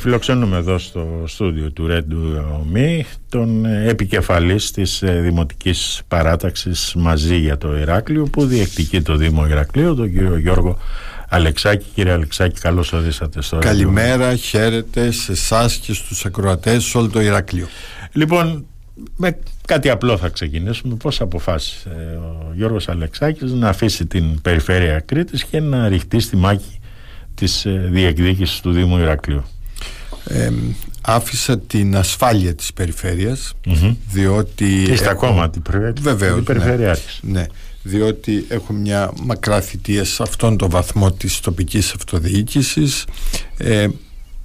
Φιλοξενούμε εδώ στο στούντιο του Red Me τον επικεφαλής της ε, Δημοτικής Παράταξης μαζί για το Ηράκλειο που διεκτικεί το Δήμο Ηρακλείου, τον κύριο Γιώργο Αλεξάκη. Κύριε Αλεξάκη, καλώς ορίσατε στο Καλημέρα, χαίρετε σε εσάς και στους ακροατές σε όλο το Ηράκλειο. Λοιπόν, με κάτι απλό θα ξεκινήσουμε. Πώς αποφάσισε ο Γιώργος Αλεξάκης να αφήσει την περιφέρεια Κρήτης και να ρηχτεί στη μάχη της ε, διεκδίκησης του Δήμου Ηρακλείου; Άφησα την ασφάλεια της περιφερειας διότι και στα κόμμα την βεβαίως, ναι, ναι, διότι έχω μια μακρά θητεία σε αυτόν τον βαθμό της τοπικής αυτοδιοίκησης ε,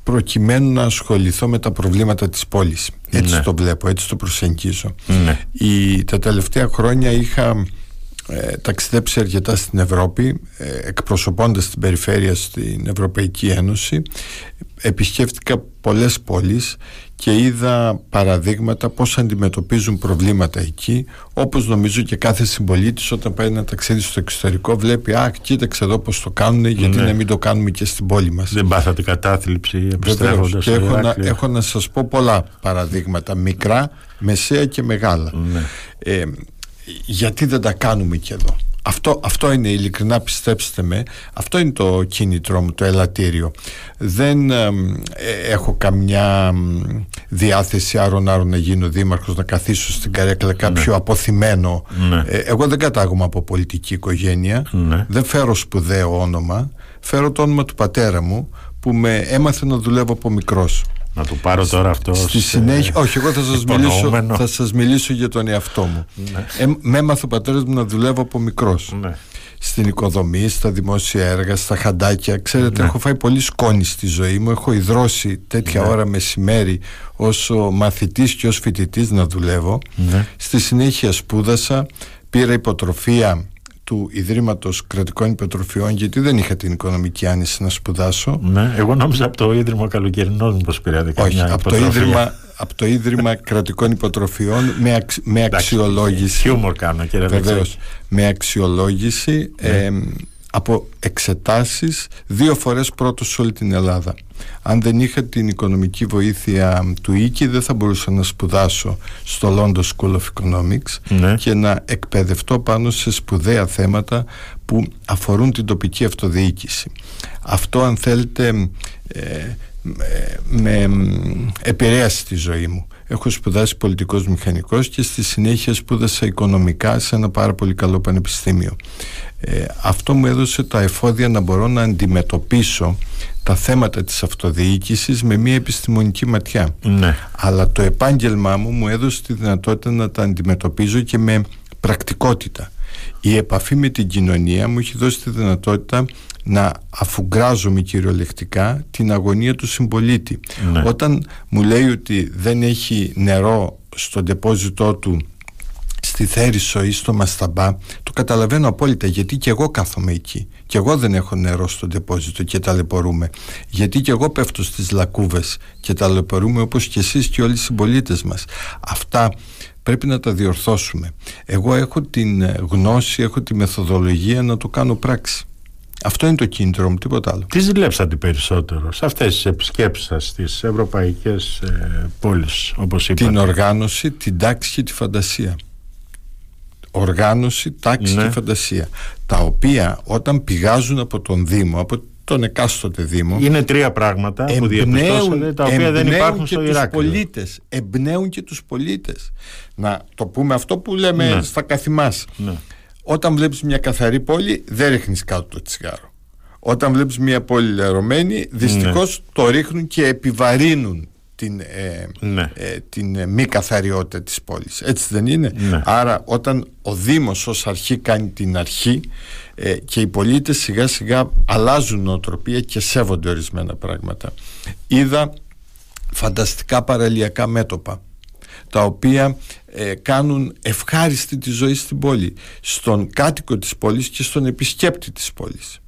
προκειμένου να ασχοληθώ με τα προβλήματα της πόλης. Έτσι ναι. το βλέπω, έτσι το προσεγγίζω. Ναι. Η, τα τελευταία χρόνια είχα ε, ταξιδέψει αρκετά στην Ευρώπη ε, εκπροσωπώντας την περιφέρεια στην Ευρωπαϊκή Ένωση επισκέφτηκα πολλές πόλεις και είδα παραδείγματα πώς αντιμετωπίζουν προβλήματα εκεί όπως νομίζω και κάθε συμπολίτης όταν πάει ένα ταξίδι στο εξωτερικό βλέπει α κοίταξε εδώ πως το κάνουν γιατί ναι. να μην το κάνουμε και στην πόλη μας δεν πάθατε κατάθλιψη επιστρέφοντας και έχω να, έχω να σας πω πολλά παραδείγματα μικρά, μεσαία και μεγάλα ναι. ε, γιατί δεν τα κάνουμε και εδώ; Αυτό, αυτό είναι ειλικρινά πιστέψτε με αυτό είναι το κίνητρό μου το ελαττήριο δεν ε, έχω καμιά διάθεση άρον άρον να γίνω δήμαρχος να καθίσω στην καρέκλα ναι. κάποιο ναι. αποθυμένο ναι. Ε, εγώ δεν κατάγομαι από πολιτική οικογένεια ναι. δεν φέρω σπουδαίο όνομα φέρω το όνομα του πατέρα μου που με έμαθε να δουλεύω από μικρός να του πάρω τώρα αυτός Στη συνέχεια, όχι εγώ θα σας, μιλήσω, θα σας μιλήσω για τον εαυτό μου ναι. ε, Με έμαθε ο πατέρας μου να δουλεύω από μικρός ναι. Στην οικοδομή, στα δημόσια έργα, στα χαντάκια Ξέρετε ναι. έχω φάει πολύ σκόνη στη ζωή μου Έχω ιδρώσει τέτοια ναι. ώρα μεσημέρι Όσο μαθητής και ως φοιτητής να δουλεύω ναι. Στη συνέχεια σπούδασα Πήρα υποτροφία του Ιδρύματος Κρατικών Υποτροφιών γιατί δεν είχα την οικονομική άνεση να σπουδάσω. Ναι, εγώ νόμιζα από το Ίδρυμα Καλοκαιρινών πως πήρατε Όχι, από το, ίδρυμα, από το Ίδρυμα Κρατικών Υποτροφιών με, με αξιολόγηση. Χιούμορ κάνω κύριε Βεβαίως, με αξιολόγηση ναι. ε, από εξετάσεις δύο φορές πρώτος σε όλη την Ελλάδα. Αν δεν είχα την οικονομική βοήθεια του Ίκη δεν θα μπορούσα να σπουδάσω στο London School of Economics ναι. και να εκπαιδευτώ πάνω σε σπουδαία θέματα που αφορούν την τοπική αυτοδιοίκηση. Αυτό αν θέλετε ε, με επηρέασε τη ζωή μου. Έχω σπουδάσει πολιτικός μηχανικός και στη συνέχεια σπούδασα οικονομικά σε ένα πάρα πολύ καλό πανεπιστήμιο. Ε, αυτό μου έδωσε τα εφόδια να μπορώ να αντιμετωπίσω τα θέματα της αυτοδιοίκησης με μια επιστημονική ματιά. Ναι. Αλλά το επάγγελμά μου μου έδωσε τη δυνατότητα να τα αντιμετωπίζω και με πρακτικότητα. Η επαφή με την κοινωνία μου έχει δώσει τη δυνατότητα να αφουγκράζομαι κυριολεκτικά την αγωνία του συμπολίτη. Ναι. Όταν μου λέει ότι δεν έχει νερό στο ντεπόζιτό του στη Θέρισο ή στο Μασταμπά το καταλαβαίνω απόλυτα γιατί και εγώ κάθομαι εκεί. Και εγώ δεν έχω νερό στο ντεπόζιτο και ταλαιπωρούμε. Γιατί και εγώ πέφτω στις λακκούβες και ταλαιπωρούμε όπως και εσείς και όλοι οι συμπολίτες μας. Αυτά πρέπει να τα διορθώσουμε. Εγώ έχω την γνώση, έχω τη μεθοδολογία να το κάνω πράξη αυτό είναι το κίνητρο μου, τίποτα άλλο. Τις ζηλέψατε περισσότερο σε αυτές τις επισκέψεις σας στις ευρωπαϊκές ε, πόλεις, όπως είπατε; Την οργάνωση, την τάξη και τη φαντασία. Οργάνωση, τάξη ναι. και φαντασία. Τα οποία όταν πηγάζουν από τον Δήμο, από τον εκάστοτε Δήμο. Είναι τρία πράγματα που διαπιστώσατε τα οποία δεν υπάρχουν στο Ηράκλειο. Πολίτες, εμπνέουν και τους πολίτες. Να το πούμε αυτό που λέμε ναι. στα καθημάς. Ναι. Όταν βλέπεις μια καθαρή πόλη δεν ρίχνεις κάτω το τσιγάρο. Όταν βλέπεις μια πόλη λερωμένη δυστυχώς ναι. το ρίχνουν και επιβαρύνουν την, ε, ναι. ε, την ε, μη καθαριότητα της πόλης. Έτσι δεν είναι; Ναι. Άρα όταν ο Δήμος ως αρχή κάνει την αρχή και οι πολίτες σιγά σιγά αλλάζουν νοοτροπία και σέβονται ορισμένα πράγματα. Είδα φανταστικά παραλιακά μέτωπα τα οποία ε, κάνουν ευχάριστη τη ζωή στην πόλη στον κάτοικο της πόλης και στον επισκέπτη της πόλης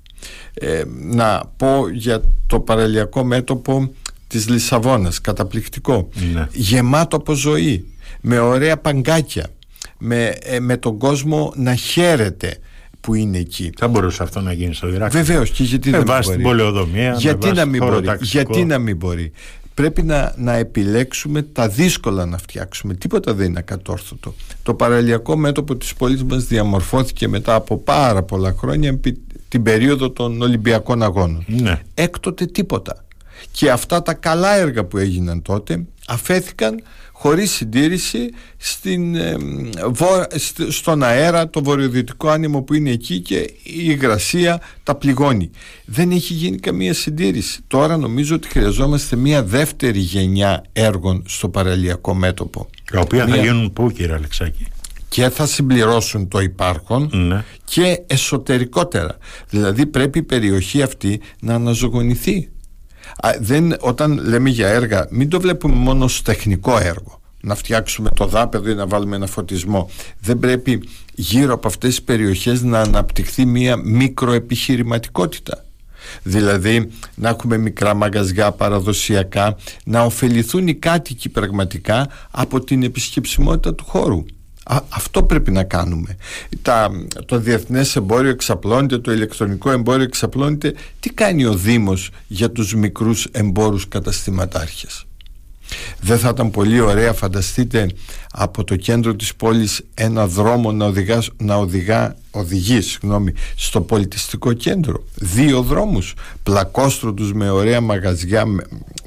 ε, να πω για το παραλιακό μέτωπο της Λισαβόνας καταπληκτικό ναι. γεμάτο από ζωή με ωραία παγκάκια με, ε, με τον κόσμο να χαίρεται που είναι εκεί. Θα μπορούσε αυτό να γίνει στο Ιράκ. Βεβαίως και γιατί με δεν βάση την πολεοδομία, γιατί, με να μην μπορεί, χωροταξικό. γιατί να μην μπορεί. Πρέπει να, να επιλέξουμε τα δύσκολα να φτιάξουμε. Τίποτα δεν είναι ακατόρθωτο. Το παραλιακό μέτωπο της πόλης μας διαμορφώθηκε μετά από πάρα πολλά χρόνια επί την περίοδο των Ολυμπιακών Αγώνων. Ναι. Έκτοτε τίποτα. Και αυτά τα καλά έργα που έγιναν τότε αφέθηκαν χωρίς συντήρηση στην, ε, βο- στ- στον αέρα το βορειοδυτικό άνεμο που είναι εκεί και η υγρασία τα πληγώνει δεν έχει γίνει καμία συντήρηση τώρα νομίζω ότι χρειαζόμαστε μια δεύτερη γενιά έργων στο παραλιακό μέτωπο Τα οποία θα Μια- γίνουν πού κύριε Αλεξάκη; και θα συμπληρώσουν το υπάρχον Ναι. και εσωτερικότερα. Δηλαδή πρέπει η περιοχή αυτή να αναζωογονηθεί. Α, δεν, όταν λέμε για έργα, μην το βλέπουμε μόνο ως τεχνικό έργο. Να φτιάξουμε το δάπεδο ή να βάλουμε ένα φωτισμό. Δεν πρέπει γύρω από αυτές τις περιοχές να αναπτυχθεί μια μικροεπιχειρηματικότητα. Δηλαδή να έχουμε μικρά μαγαζιά παραδοσιακά, να ωφεληθούν οι κάτοικοι πραγματικά από την επισκεψιμότητα του χώρου. Α, αυτό πρέπει να κάνουμε. Τα, το διεθνές εμπόριο εξαπλώνεται, το ηλεκτρονικό εμπόριο εξαπλώνεται. Τι κάνει ο Δήμος για τους μικρούς εμπόρους καταστηματάρχες; Δεν θα ήταν πολύ ωραία φανταστείτε από το κέντρο της πόλης ένα δρόμο να, οδηγάς, να οδηγά, οδηγεί συγγνώμη, στο πολιτιστικό κέντρο. Δύο δρόμους. Πλακόστρωτους με ωραία μαγαζιά με,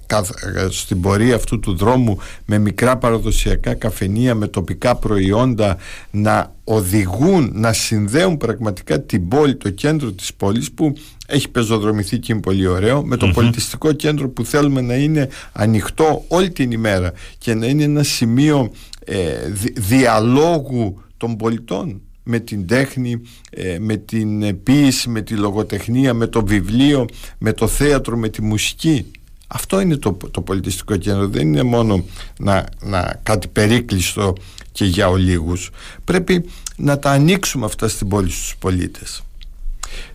καθ- στην πορεία αυτού του δρόμου με μικρά παραδοσιακά καφενεία με τοπικά προϊόντα να οδηγούν, να συνδέουν πραγματικά την πόλη, το κέντρο της πόλης που έχει πεζοδρομηθεί και είναι πολύ ωραίο με το πολιτιστικό κέντρο που θέλουμε να είναι ανοιχτό όλη την ημέρα και να είναι ένα σημείο ε, δι- διαλόγου των πολιτών με την τέχνη, ε, με την ε, ποίηση, με τη λογοτεχνία, με το βιβλίο, με το θέατρο, με τη μουσική. Αυτό είναι το, το πολιτιστικό κέντρο. Δεν είναι μόνο να, να κάτι περίκλειστο και για ολίγους. Πρέπει να τα ανοίξουμε αυτά στην πόλη στους πολίτες.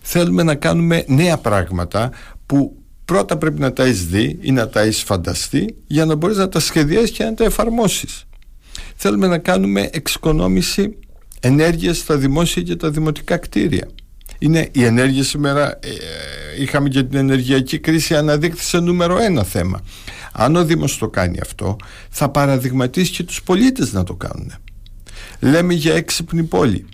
Θέλουμε να κάνουμε νέα πράγματα που πρώτα πρέπει να τα έχεις δει ή να τα έχεις φανταστεί για να μπορείς να τα σχεδιάσεις και να τα εφαρμόσεις. Θέλουμε να κάνουμε εξοικονόμηση ενέργειας στα δημόσια και τα δημοτικά κτίρια. Είναι η ενέργεια σήμερα, ε, είχαμε και την ενεργειακή κρίση, αναδείχθησε νούμερο ένα θέμα. Αν ο Δήμος το κάνει αυτό, θα παραδειγματίσει και τους πολίτες να το κάνουν. Λέμε για έξυπνη πόλη.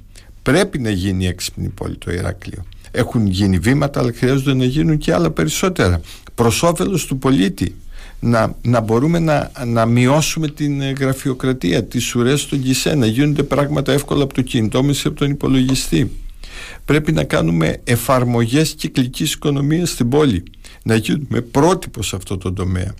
Πρέπει να γίνει έξυπνη πόλη το Ηράκλειο. Έχουν γίνει βήματα, αλλά χρειάζονται να γίνουν και άλλα περισσότερα. Προς όφελος του πολίτη. Να, να μπορούμε να, να μειώσουμε την ε, γραφειοκρατία, τις ουρές στον ΚΙΣΕ, να γίνονται πράγματα εύκολα από το κινητό μας ή από τον υπολογιστή. Πρέπει να κάνουμε εφαρμογές κυκλικής οικονομίας στην πόλη, να γίνουμε πρότυπος σε αυτό το τομέα.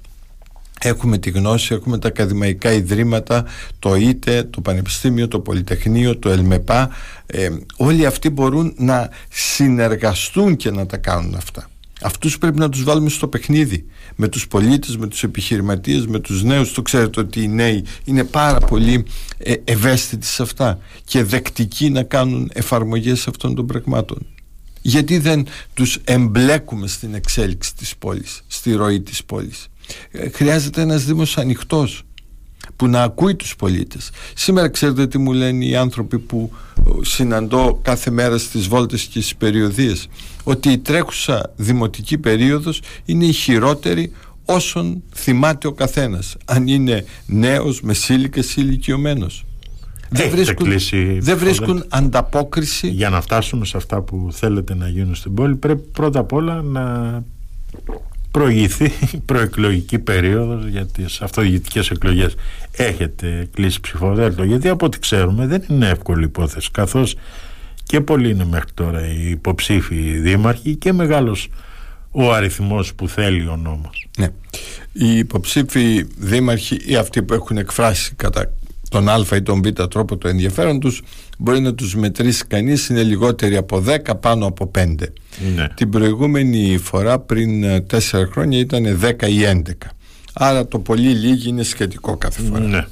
Έχουμε τη γνώση, έχουμε τα ακαδημαϊκά ιδρύματα, το ΙΤΕ, το Πανεπιστήμιο, το Πολυτεχνείο, το ΕΛΜΕΠΑ. Ε, όλοι αυτοί μπορούν να συνεργαστούν και να τα κάνουν αυτά. Αυτούς πρέπει να τους βάλουμε στο παιχνίδι με τους πολίτες, με τους επιχειρηματίες, με τους νέους. Το ξέρετε ότι οι νέοι είναι πάρα πολύ ε, ευαίσθητοι σε αυτά και δεκτικοί να κάνουν εφαρμογές αυτών των πραγμάτων. Γιατί δεν τους εμπλέκουμε στην εξέλιξη της πόλης, στη ροή της πόλης. Ε, χρειάζεται ένας Δήμος ανοιχτός που να ακούει τους πολίτες. Σήμερα ξέρετε τι μου λένε οι άνθρωποι που ε, συναντώ κάθε μέρα στις βόλτες και στις περιοδίες ότι η τρέχουσα δημοτική περίοδος είναι η χειρότερη όσον θυμάται ο καθένας αν είναι νέος, μεσήλικας ή ηλικιωμένος. Δεν Έχετε βρίσκουν, κλείσει δεν βρίσκουν ψηφοδέλτιο. ανταπόκριση Για να φτάσουμε σε αυτά που θέλετε να γίνουν στην πόλη πρέπει πρώτα απ' όλα να προηγηθεί η προεκλογική περίοδος για τις αυτοδιοικητικές εκλογές. Έχετε κλείσει ψηφοδέλτιο γιατί από ό,τι ξέρουμε δεν είναι εύκολη υπόθεση καθώς και πολλοί είναι μέχρι τώρα οι υποψήφοι δήμαρχοι και μεγάλος ο αριθμός που θέλει ο νόμος. Ναι. Οι υποψήφοι δήμαρχοι ή αυτοί που έχουν εκφράσει κατά τον α ή τον β τρόπο το ενδιαφέρον τους μπορεί να τους μετρήσει κανείς είναι λιγότεροι από 10 πάνω από 5 Ναι. την προηγούμενη φορά πριν 4 χρόνια ήταν 10 ή 11 άρα το πολύ λίγοι είναι σχετικό κάθε φορά Ναι.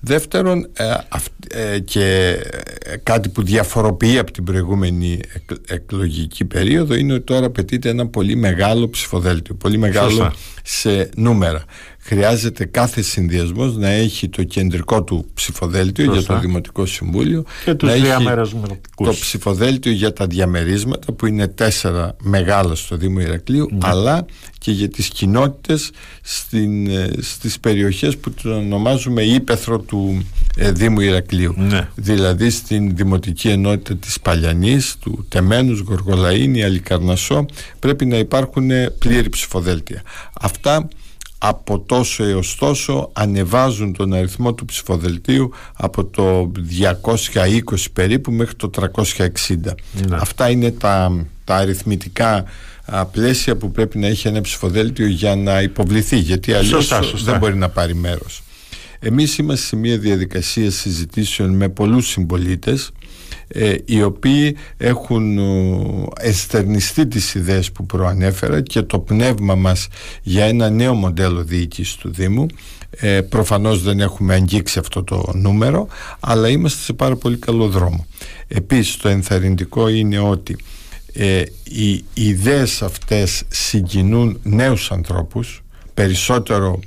Δεύτερον, ε, αυ- ε, και ε, κάτι που διαφοροποιεί από την προηγούμενη εκ- εκλογική περίοδο είναι ότι τώρα απαιτείται ένα πολύ μεγάλο ψηφοδέλτιο, πολύ μεγάλο Σωστά. σε νούμερα. Χρειάζεται κάθε συνδυασμός να έχει το κεντρικό του ψηφοδέλτιο για το Δημοτικό Συμβούλιο και τους να έχει το ψηφοδέλτιο για τα διαμερίσματα που είναι τέσσερα μεγάλα στο Δήμο Ηρακλείου ναι. αλλά και για τις κοινότητες στην, ε, στις περιοχές που το ονομάζουμε ύπεθρο του ε, Δήμου Ηρακλείου ναι. δηλαδή στην Δημοτική Ενότητα της Παλιανής του Τεμένους, Γοργολαΐνη, Αλικαρνασσό πρέπει να υπάρχουν πλήρη ψηφοδέλτια αυτά από τόσο έως τόσο ανεβάζουν τον αριθμό του ψηφοδελτίου από το 220 περίπου μέχρι το 360 ναι. αυτά είναι τα, τα αριθμητικά πλαίσια που πρέπει να έχει ένα ψηφοδέλτιο για να υποβληθεί γιατί αλλιώς δεν μπορεί να πάρει μέρος. Εμείς είμαστε σε μια διαδικασία συζητήσεων με πολλούς συμπολίτες ε, οι οποίοι έχουν εστερνιστεί τις ιδέες που προανέφερα και το πνεύμα μας για ένα νέο μοντέλο διοίκησης του Δήμου. Ε, προφανώς δεν έχουμε αγγίξει αυτό το νούμερο αλλά είμαστε σε πάρα πολύ καλό δρόμο. Επίσης το ενθαρρυντικό είναι ότι ε, οι ιδέες αυτές συγκινούν νέους ανθρώπους περισσότερο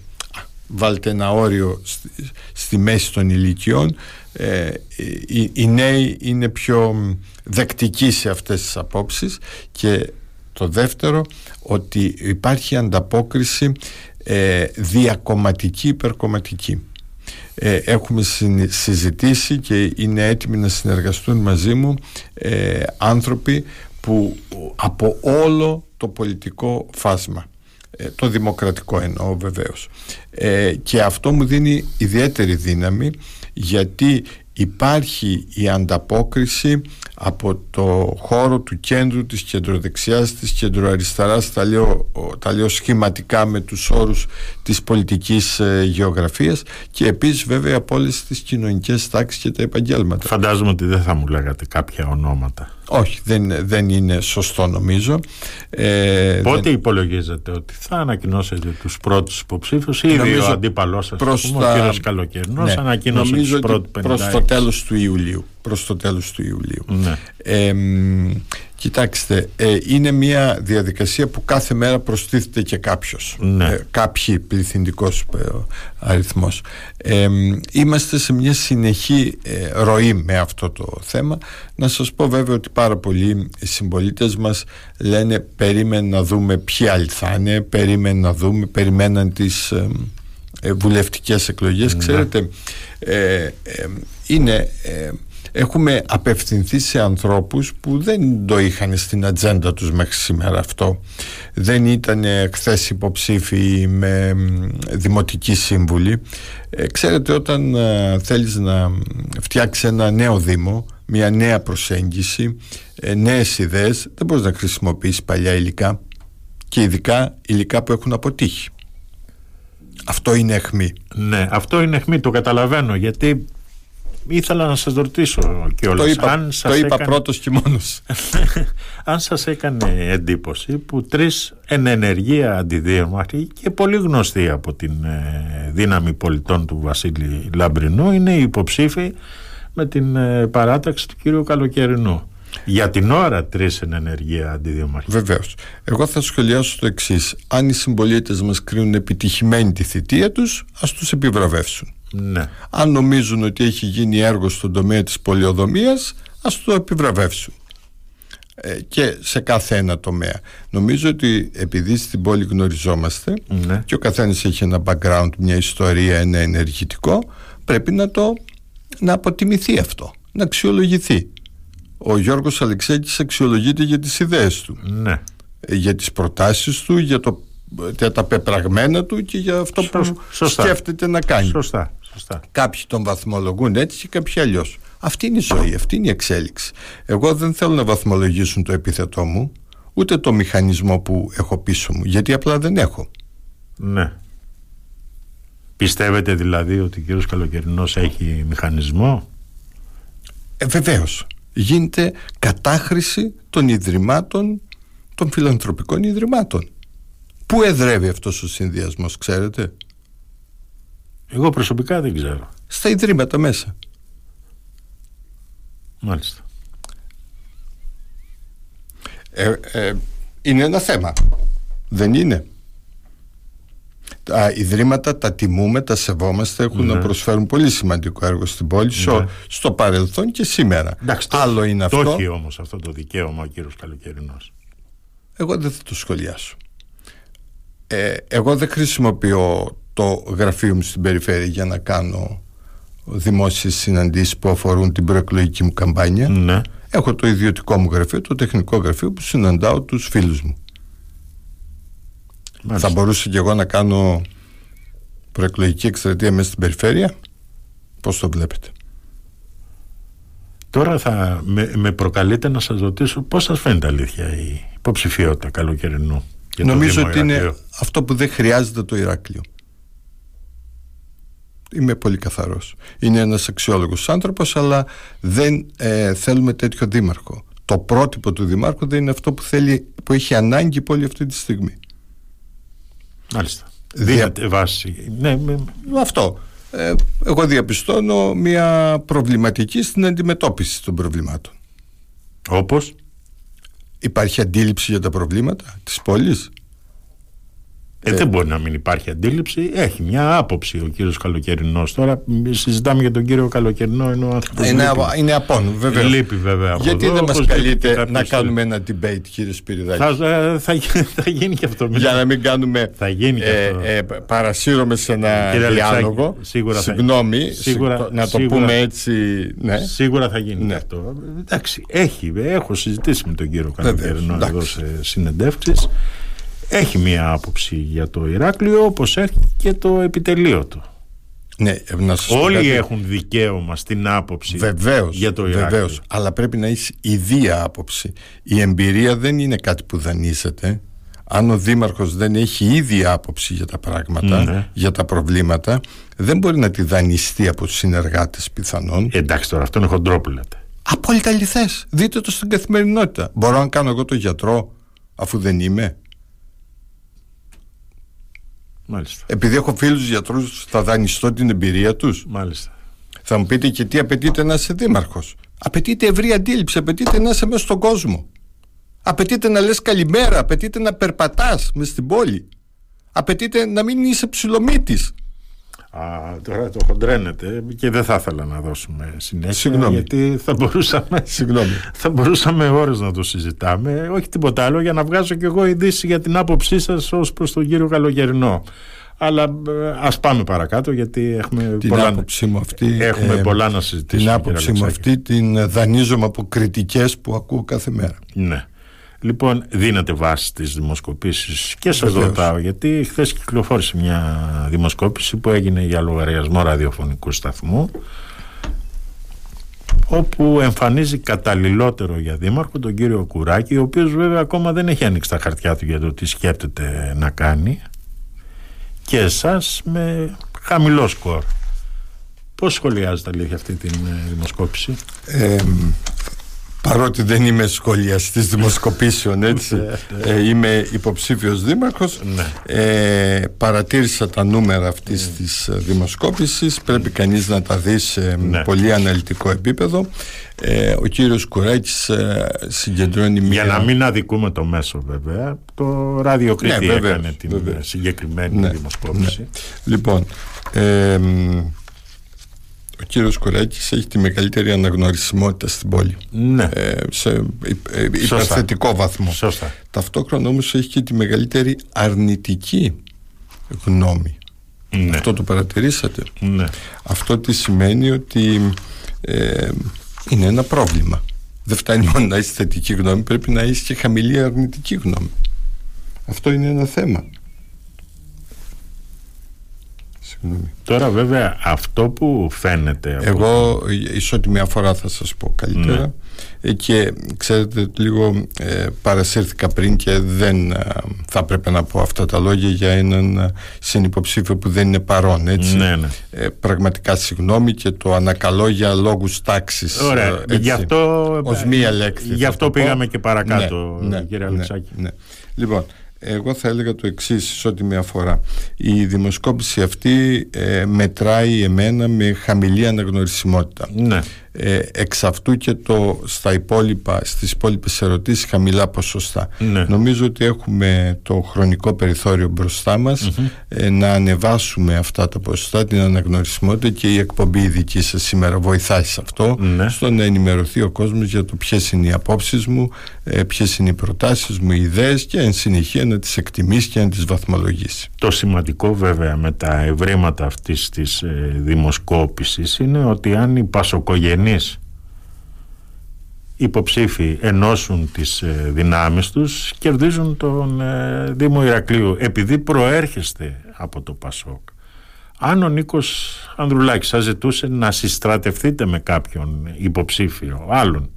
βάλτε ένα όριο στη, στη μέση των ηλικιών. Ε, οι, οι, νέοι είναι πιο δεκτικοί σε αυτές τις απόψεις. Και το δεύτερο ότι υπάρχει ανταπόκριση ε, διακομματική υπερκομματική. Ε, έχουμε συζητήσει και είναι έτοιμοι να συνεργαστούν μαζί μου ε, άνθρωποι που από όλο το πολιτικό φάσμα ε, το δημοκρατικό εννοώ βεβαίως. Ε, και αυτό μου δίνει ιδιαίτερη δύναμη γιατί υπάρχει η ανταπόκριση από το χώρο του κέντρου της κεντροδεξιάς της κεντροαριστεράς τα λέω, τα λέω σχηματικά με τους όρους της πολιτικής ε, γεωγραφίας και επίσης βέβαια από όλες τις κοινωνικές τάξεις και τα επαγγέλματα. Φαντάζομαι ότι δεν θα μου λέγατε κάποια ονόματα όχι, δεν, δεν είναι σωστό νομίζω. Ε, Πότε δεν... υπολογίζετε ότι θα ανακοινώσετε τους πρώτους υποψήφους ήδη νομίζω ο αντίπαλός σας, προς πούμε, τα... ο κύριος Καλοκαιρινός ναι, ανακοίνωσε τους πρώτους 50 προς το τέλος του Ιουλίου. Προς το τέλος του Ιουλίου. Ναι. Ε, Κοιτάξτε, ε, είναι μια διαδικασία που κάθε μέρα προστίθεται και κάποιος, ναι. ε, κάποιοι πληθυντικός ε, αριθμός. Ε, είμαστε σε μια συνεχή ε, ροή με αυτό το θέμα. Να σας πω βέβαια ότι πάρα πολλοί συμπολίτες μας λένε περίμενε να δούμε ποιοι άλλοι θα είναι, περίμενε να δούμε, περιμέναν τις βουλευτικές εκλογές. Ναι. Ξέρετε, είναι έχουμε απευθυνθεί σε ανθρώπους που δεν το είχαν στην ατζέντα τους μέχρι σήμερα αυτό. Δεν ήταν χθες υποψήφοι με δημοτική σύμβουλη ε, ξέρετε όταν ε, θέλεις να φτιάξεις ένα νέο δήμο μια νέα προσέγγιση ε, νέες ιδέες δεν μπορείς να χρησιμοποιήσεις παλιά υλικά και ειδικά υλικά που έχουν αποτύχει. Αυτό είναι αιχμή. Ναι, αυτό είναι αιχμή, το καταλαβαίνω γιατί ήθελα να σας ρωτήσω κιόλας. Το είπα, αν το είπα πρώτος και μόνος. αν σας έκανε εντύπωση που τρεις εν ενεργεία αντιδήμαρχοι και πολύ γνωστοί από την ε, δύναμη πολιτών του Βασίλη Λαμπρινού είναι υποψήφοι με την ε, παράταξη του κύριου Καλοκαιρινού. Για την ώρα τρεις εν ενεργεία αντιδήμαρχοι. Βεβαίως. Εγώ θα σχολιάσω το εξής. Αν οι συμπολίτες μας κρίνουν επιτυχημένη τη θητεία τους, ας τους επιβραβεύσουν. Ναι. Αν νομίζουν ότι έχει γίνει έργο στον τομέα της πολιοδομίας ας το επιβραβεύσουν ε, και σε κάθε ένα τομέα. Νομίζω ότι επειδή στην πόλη γνωριζόμαστε ναι. και ο καθένας έχει ένα background, μια ιστορία, ένα ενεργητικό πρέπει να το να αποτιμηθεί αυτό, να αξιολογηθεί. Ο Γιώργος Αλεξέκης αξιολογείται για τις ιδέες του. Ναι. Ε, για τις προτάσεις του, για, το, για τα πεπραγμένα του και για αυτό που σκέφτεται να κάνει. Σωστά. Σωστά. Κάποιοι τον βαθμολογούν έτσι και κάποιοι αλλιώς. Αυτή είναι η ζωή, αυτή είναι η εξέλιξη. Εγώ δεν θέλω να βαθμολογήσουν το επίθετό μου, ούτε το μηχανισμό που έχω πίσω μου, γιατί απλά δεν έχω. Ναι. Πιστεύετε δηλαδή ότι ο κύριος Καλοκαιρινός έχει μηχανισμό; Ε, Βεβαίως. Γίνεται κατάχρηση των ιδρυμάτων, των φιλανθρωπικών ιδρυμάτων. Πού εδρεύει αυτός ο συνδυασμός, ξέρετε; Εγώ προσωπικά δεν ξέρω. Στα ιδρύματα μέσα. Μάλιστα. Ε, ε, είναι ένα θέμα. Δεν είναι. τα ιδρύματα τα τιμούμε, τα σεβόμαστε, έχουν να προσφέρουν πολύ σημαντικό έργο στην πόλη ναι. στο παρελθόν και σήμερα. Εντάξει, Άλλο είναι αυτό. Το έχει όμως αυτό το δικαίωμα ο κύριος Καλοκαιρινός. Εγώ δεν θα το σχολιάσω. Ε, εγώ δεν χρησιμοποιώ το γραφείο μου στην περιφέρεια για να κάνω δημόσιες συναντήσεις που αφορούν την προεκλογική μου καμπάνια. Ναι. Έχω το ιδιωτικό μου γραφείο, το τεχνικό γραφείο που συναντάω τους φίλους μου. Θα μπορούσα και εγώ να κάνω προεκλογική εκστρατεία μέσα στην περιφέρεια. Πώς το βλέπετε; Τώρα θα με, με προκαλείτε να σας ρωτήσω πώς σας φαίνεται αλήθεια η υποψηφιότητα καλοκαιρινού. Νομίζω ότι είναι αυτό που δεν χρειάζεται το Ηράκλειο. Είμαι πολύ καθαρός. Είναι ένας αξιόλογος άνθρωπος αλλά δεν ε, θέλουμε τέτοιο δήμαρχο. Το πρότυπο του δημάρχου δεν είναι αυτό που, θέλει, που έχει ανάγκη η πόλη αυτή τη στιγμή. Μάλιστα. Δίνεται βάση. Ναι, με... Αυτό. Ε, εγώ διαπιστώνω μια προβληματική στην αντιμετώπιση των προβλημάτων. Όπως; Υπάρχει αντίληψη για τα προβλήματα της πόλης; Ε, δεν μπορεί να μην υπάρχει αντίληψη. Έχει μια άποψη ο κύριος Καλοκαιρινός. Τώρα συζητάμε για τον κύριο Καλοκαιρινό ενώ άνθρωπος. Είναι, είναι απόν, βέβαια. Λείπει, βέβαια. Γιατί εδώ, δεν μας καλείτε να κάνουμε ένα debate, κύριε Σπυριδάκη; Θα, ε, θα, θα, γίνει και αυτό. Για να μην κάνουμε. Θα γίνει και αυτό. Ε, παρασύρωμε σε ένα κύριε διάλογο. Σίγουρα Συγγνώμη, σίγουρα, να το πούμε έτσι. Ναι. Σίγουρα θα γίνει ναι. αυτό. Εντάξει, έχει. Έχω συζητήσει με τον κύριο Καλοκαιρινό εδώ σε συνεντεύξεις έχει μία άποψη για το Ηράκλειο όπως έχει και το επιτελείο του. Ναι, να Όλοι έχουν δικαίωμα στην άποψη βεβαίως, για το Ηράκλειο. Βεβαίως, αλλά πρέπει να έχει ιδία άποψη. Η εμπειρία δεν είναι κάτι που δανείζεται. Αν ο Δήμαρχος δεν έχει ίδια άποψη για τα πράγματα, ναι. για τα προβλήματα, δεν μπορεί να τη δανειστεί από τους συνεργάτες πιθανόν. Εντάξει τώρα, αυτό είναι χοντρό που λέτε. Απόλυτα αληθές. Δείτε το στην καθημερινότητα. Μπορώ να κάνω εγώ το γιατρό αφού δεν είμαι. Μάλιστα. Επειδή έχω φίλους γιατρούς, θα δανειστώ την εμπειρία τους. Μάλιστα. Θα μου πείτε και τι απαιτείται να είσαι δήμαρχος. Απαιτείται ευρύ αντίληψη, απαιτείται να είσαι μέσα στον κόσμο. Απαιτείται να λες καλημέρα, απαιτείται να περπατάς μες στην πόλη. Απαιτείται να μην είσαι ψηλομύτη. Α, τώρα το χοντρένετε και δεν θα ήθελα να δώσουμε συνέχεια Συγγνώμη. γιατί θα μπορούσαμε, Συγγνώμη. θα μπορούσαμε ώρες να το συζητάμε. Όχι τίποτα άλλο για να βγάζω κι εγώ ειδήσει για την άποψή σας ως προς τον κύριο Καλογερνό αλλά ε, ας πάμε παρακάτω γιατί έχουμε, την πολλά, άποψή μου αυτή, έχουμε ε, πολλά να συζητήσουμε την άποψή μου αυτή την δανείζομαι από κριτικές που ακούω κάθε μέρα. Ναι Λοιπόν, δίνεται βάση στις δημοσκοπήσεις και σας ρωτάω γιατί χθες κυκλοφόρησε μια δημοσκόπηση που έγινε για λογαριασμό ραδιοφωνικού σταθμού όπου εμφανίζει καταλληλότερο για δήμαρχο τον κύριο Κουράκη ο οποίος βέβαια ακόμα δεν έχει ανοίξει τα χαρτιά του για το τι σκέπτεται να κάνει και εσάς με χαμηλό σκορ. Πώς σχολιάζετε αλήθεια αυτή την ε, δημοσκόπηση; Ε, παρότι δεν είμαι σχολιαστής δημοσκοπήσεων έτσι. Ναι, ναι. ε, είμαι υποψήφιος δήμαρχος. Ναι. ε, παρατήρησα τα νούμερα αυτής mm. της δημοσκόπησης. Πρέπει κανείς να τα δει σε πολύ αναλυτικό επίπεδο. Ε, ο κύριος Κουράκης ε, συγκεντρώνει μια... Για να μην αδικούμε το μέσο βέβαια το ραδιοκρίτη ναι, έκανε την συγκεκριμένη δημοσκόπηση. Λοιπόν ε, ο κύριος Κουράκης έχει τη μεγαλύτερη αναγνωρισιμότητα στην πόλη ναι. ε, σε ε, υπερθετικό βαθμό Σωστά. ταυτόχρονα όμως έχει και τη μεγαλύτερη αρνητική γνώμη ναι. αυτό το παρατηρήσατε ναι. αυτό τι σημαίνει ότι ε, είναι ένα πρόβλημα δεν φτάνει μόνο να έχει θετική γνώμη πρέπει να έχει και χαμηλή αρνητική γνώμη αυτό είναι ένα θέμα Τώρα βέβαια αυτό που φαίνεται Εγώ ισότιμη αφορά θα σας πω καλύτερα. Ναι. Ε, και ξέρετε λίγο ε, παρασύρθηκα πριν και δεν ε, θα έπρεπε να πω αυτά τα λόγια για έναν ε, συνυποψήφιο που δεν είναι παρόν έτσι. Ναι, ναι. πραγματικά συγγνώμη και το ανακαλώ για λόγους τάξης Ωραία, έτσι, γι' αυτό, ως μία λέξη γι' αυτό πήγαμε και παρακάτω ναι, ναι κύριε Αλεξάκη. ναι, Λοιπόν εγώ θα έλεγα το εξής σε ό,τι με αφορά. Η δημοσκόπηση αυτή ε, μετράει εμένα με χαμηλή αναγνωρισιμότητα. Ναι. Ε, εξ αυτού και το, στα υπόλοιπα, στις υπόλοιπες ερωτήσεις χαμηλά ποσοστά. Ναι. Νομίζω ότι έχουμε το χρονικό περιθώριο μπροστά μας ε, να ανεβάσουμε αυτά τα ποσοστά, την αναγνωρισιμότητα και η εκπομπή δική σας σήμερα βοηθάει σε αυτό, Ναι. στο να ενημερωθεί ο κόσμος για το ποιες είναι οι απόψεις μου, ε, ποιες είναι οι προτάσεις μου, οι ιδέες και εν συνεχεία να τις εκτιμήσει και να τις βαθμολογήσει. Το σημαντικό βέβαια με τα ευρήματα αυτής της ε, δημοσκόπησης είναι ότι αν οι πασοκογενείς υποψήφοι ενώσουν τις ε, δυνάμεις τους κερδίζουν τον ε, Δήμο Ηρακλείου επειδή προέρχεστε από το Πασόκ. Αν ο Νίκος Ανδρουλάκης σας ζητούσε να συστρατευτείτε με κάποιον υποψήφιο άλλον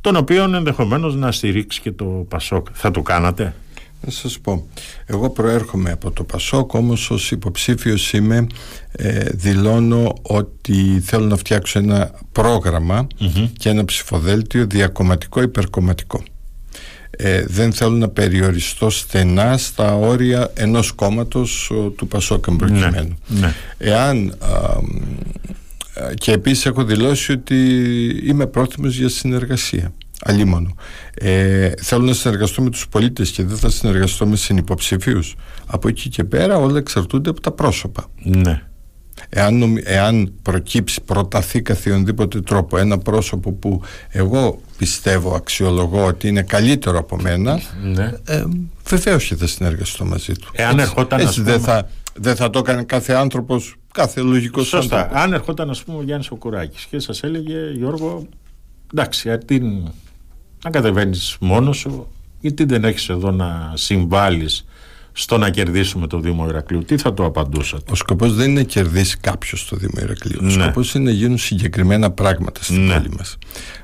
τον οποίον ενδεχομένως να στηρίξει και το Πασόκ θα το κάνατε; Να σας πω, εγώ προέρχομαι από το Πασόκ όμως ως υποψήφιος είμαι ε, δηλώνω ότι θέλω να φτιάξω ένα πρόγραμμα και ένα ψηφοδέλτιο διακομματικό υπερκομματικό. Ε, δεν θέλω να περιοριστώ στενά στα όρια ενός κόμματος ο, του Πασόκ εμπροκειμένου. ναι. Εάν α, μ, α, και επίσης έχω δηλώσει ότι είμαι πρόθυμος για συνεργασία αλίμονο ε, θέλω να συνεργαστώ με τους πολίτες και δεν θα συνεργαστώ με συνυποψηφίους από εκεί και πέρα όλα εξαρτούνται από τα πρόσωπα ναι. εάν, νομι- εάν προκύψει, προταθεί καθιονδήποτε τρόπο ένα πρόσωπο που εγώ πιστεύω, αξιολογώ ότι είναι καλύτερο από μένα ναι. ε, βεβαίως και θα συνεργαστώ μαζί του Εάν ερχόταν, έτσι ας δεν, πούμε- θα, δεν θα το έκανε κάθε άνθρωπος κάθε λογικός Σωστά. άνθρωπος. Αν ερχόταν, ας πούμε, ο Γιάννης ο Κουράκης και σας έλεγε, Γιώργο, εντάξει, γιατί να κατεβαίνεις μόνος σου, γιατί δεν έχεις εδώ να συμβάλλεις στο να κερδίσουμε το Δήμο Ηρακλείου, τι θα το απαντούσατε. Ο σκοπός δεν είναι να κερδίσει κάποιος το Δήμο Ηρακλείου. Ο Ναι. σκοπός είναι να γίνουν συγκεκριμένα πράγματα στην Ναι. πόλη μας.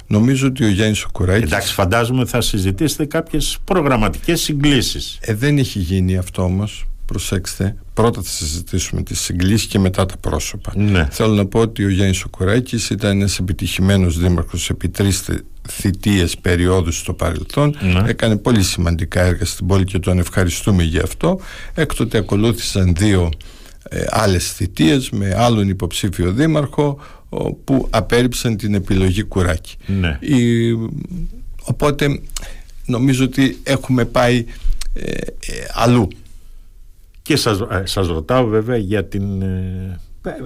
Νομίζω ότι ο Γιάννης Οκουράκη. Εντάξει, φαντάζομαι θα συζητήσετε κάποιες προγραμματικές συγκλήσεις. Ε, δεν έχει γίνει αυτό όμως. Προσέξτε, πρώτα θα συζητήσουμε τις συγκλήσεις και μετά τα πρόσωπα. Ναι. Θέλω να πω ότι ο Γιάννης Σοκουράκης ήταν ένας επιτυχημένος δήμαρχος επί τρεις θε- θητείες περιόδους στο παρελθόν. Ναι. Έκανε πολύ σημαντικά έργα στην πόλη και τον ευχαριστούμε για αυτό. Έκτοτε ακολούθησαν δύο ε, άλλες θητείες με άλλον υποψήφιο δήμαρχο ο, που απέρριψαν την επιλογή Κουράκη. Ναι. Η, οπότε νομίζω ότι έχουμε πάει ε, ε, αλλού. Και σας, ε, σας ρωτάω βέβαια για την ε,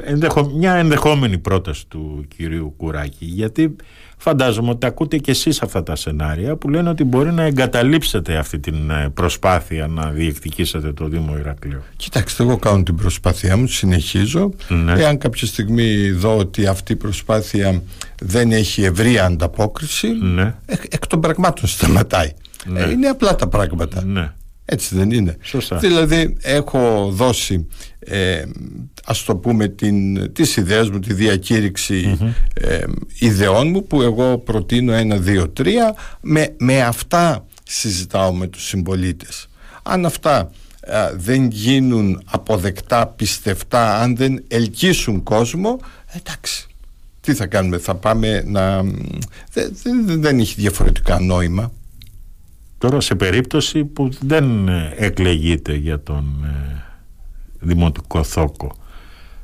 ενδεχο, μια ενδεχόμενη πρόταση του κυρίου Κουράκη γιατί φαντάζομαι ότι ακούτε και εσείς αυτά τα σενάρια που λένε ότι μπορεί να εγκαταλείψετε αυτή την ε, προσπάθεια να διεκδικήσετε το Δήμο Ηρακλείου. Κοιτάξτε, εγώ κάνω την προσπάθειά μου, συνεχίζω. Ναι. Εάν κάποια στιγμή δω ότι αυτή η προσπάθεια δεν έχει ευρία ανταπόκριση, Ναι, εκ, εκ των πραγμάτων σταματάει. Ναι. Ε, είναι απλά τα πράγματα. ναι, Έτσι δεν είναι. Σωστά. Δηλαδή έχω δώσει ε, ας το πούμε την, τις ιδέες μου, τη διακηρυξη ε, ιδεών μου που εγώ προτείνω ένα, δύο, τρία με, με αυτά συζητάω με τους συμπολίτες. Αν αυτά ε, δεν γίνουν αποδεκτά, πιστευτά, αν δεν ελκύσουν κόσμο, εντάξει. Τι θα κάνουμε, θα πάμε να... Δεν, δεν, δεν έχει διαφορετικά νόημα. Τώρα σε περίπτωση που δεν ε, εκλεγείτε για τον ε, Δημοτικό Θόκο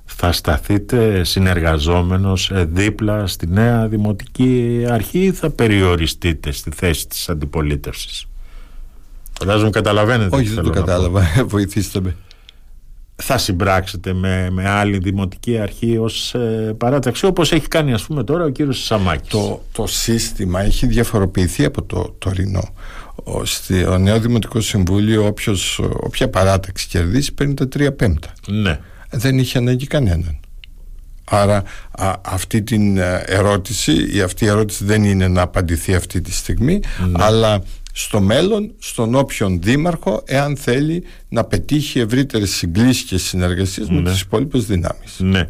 θα σταθείτε συνεργαζόμενος ε, δίπλα στη νέα Δημοτική Αρχή ή θα περιοριστείτε στη θέση της αντιπολίτευσης; Φαντάζομαι καταλαβαίνετε. Όχι, τι δεν το θέλω να πω. κατάλαβα. Βοηθήστε με. Θα συμπράξετε με, με άλλη Δημοτική Αρχή ως ε, παράταξη όπως έχει κάνει ας πούμε τώρα ο κύριος Σαμάκης. Το, το σύστημα έχει διαφοροποιηθεί από το τωρινό. Ο, στη, ο νέο Δημοτικό Συμβούλιο, όποιος, όποια παράταξη κερδίσει, παίρνει τα τρία πέμπτα. Ναι. Δεν είχε ανάγκη κανέναν. Άρα α, αυτή την ε, ερώτηση, η αυτή η ερώτηση δεν είναι να απαντηθεί αυτή τη στιγμή, αλλά στο μέλλον, στον όποιον δήμαρχο, εάν θέλει να πετύχει ευρύτερες συγκλήσεις και συνεργασίες με τις υπόλοιπες δυνάμεις. ναι.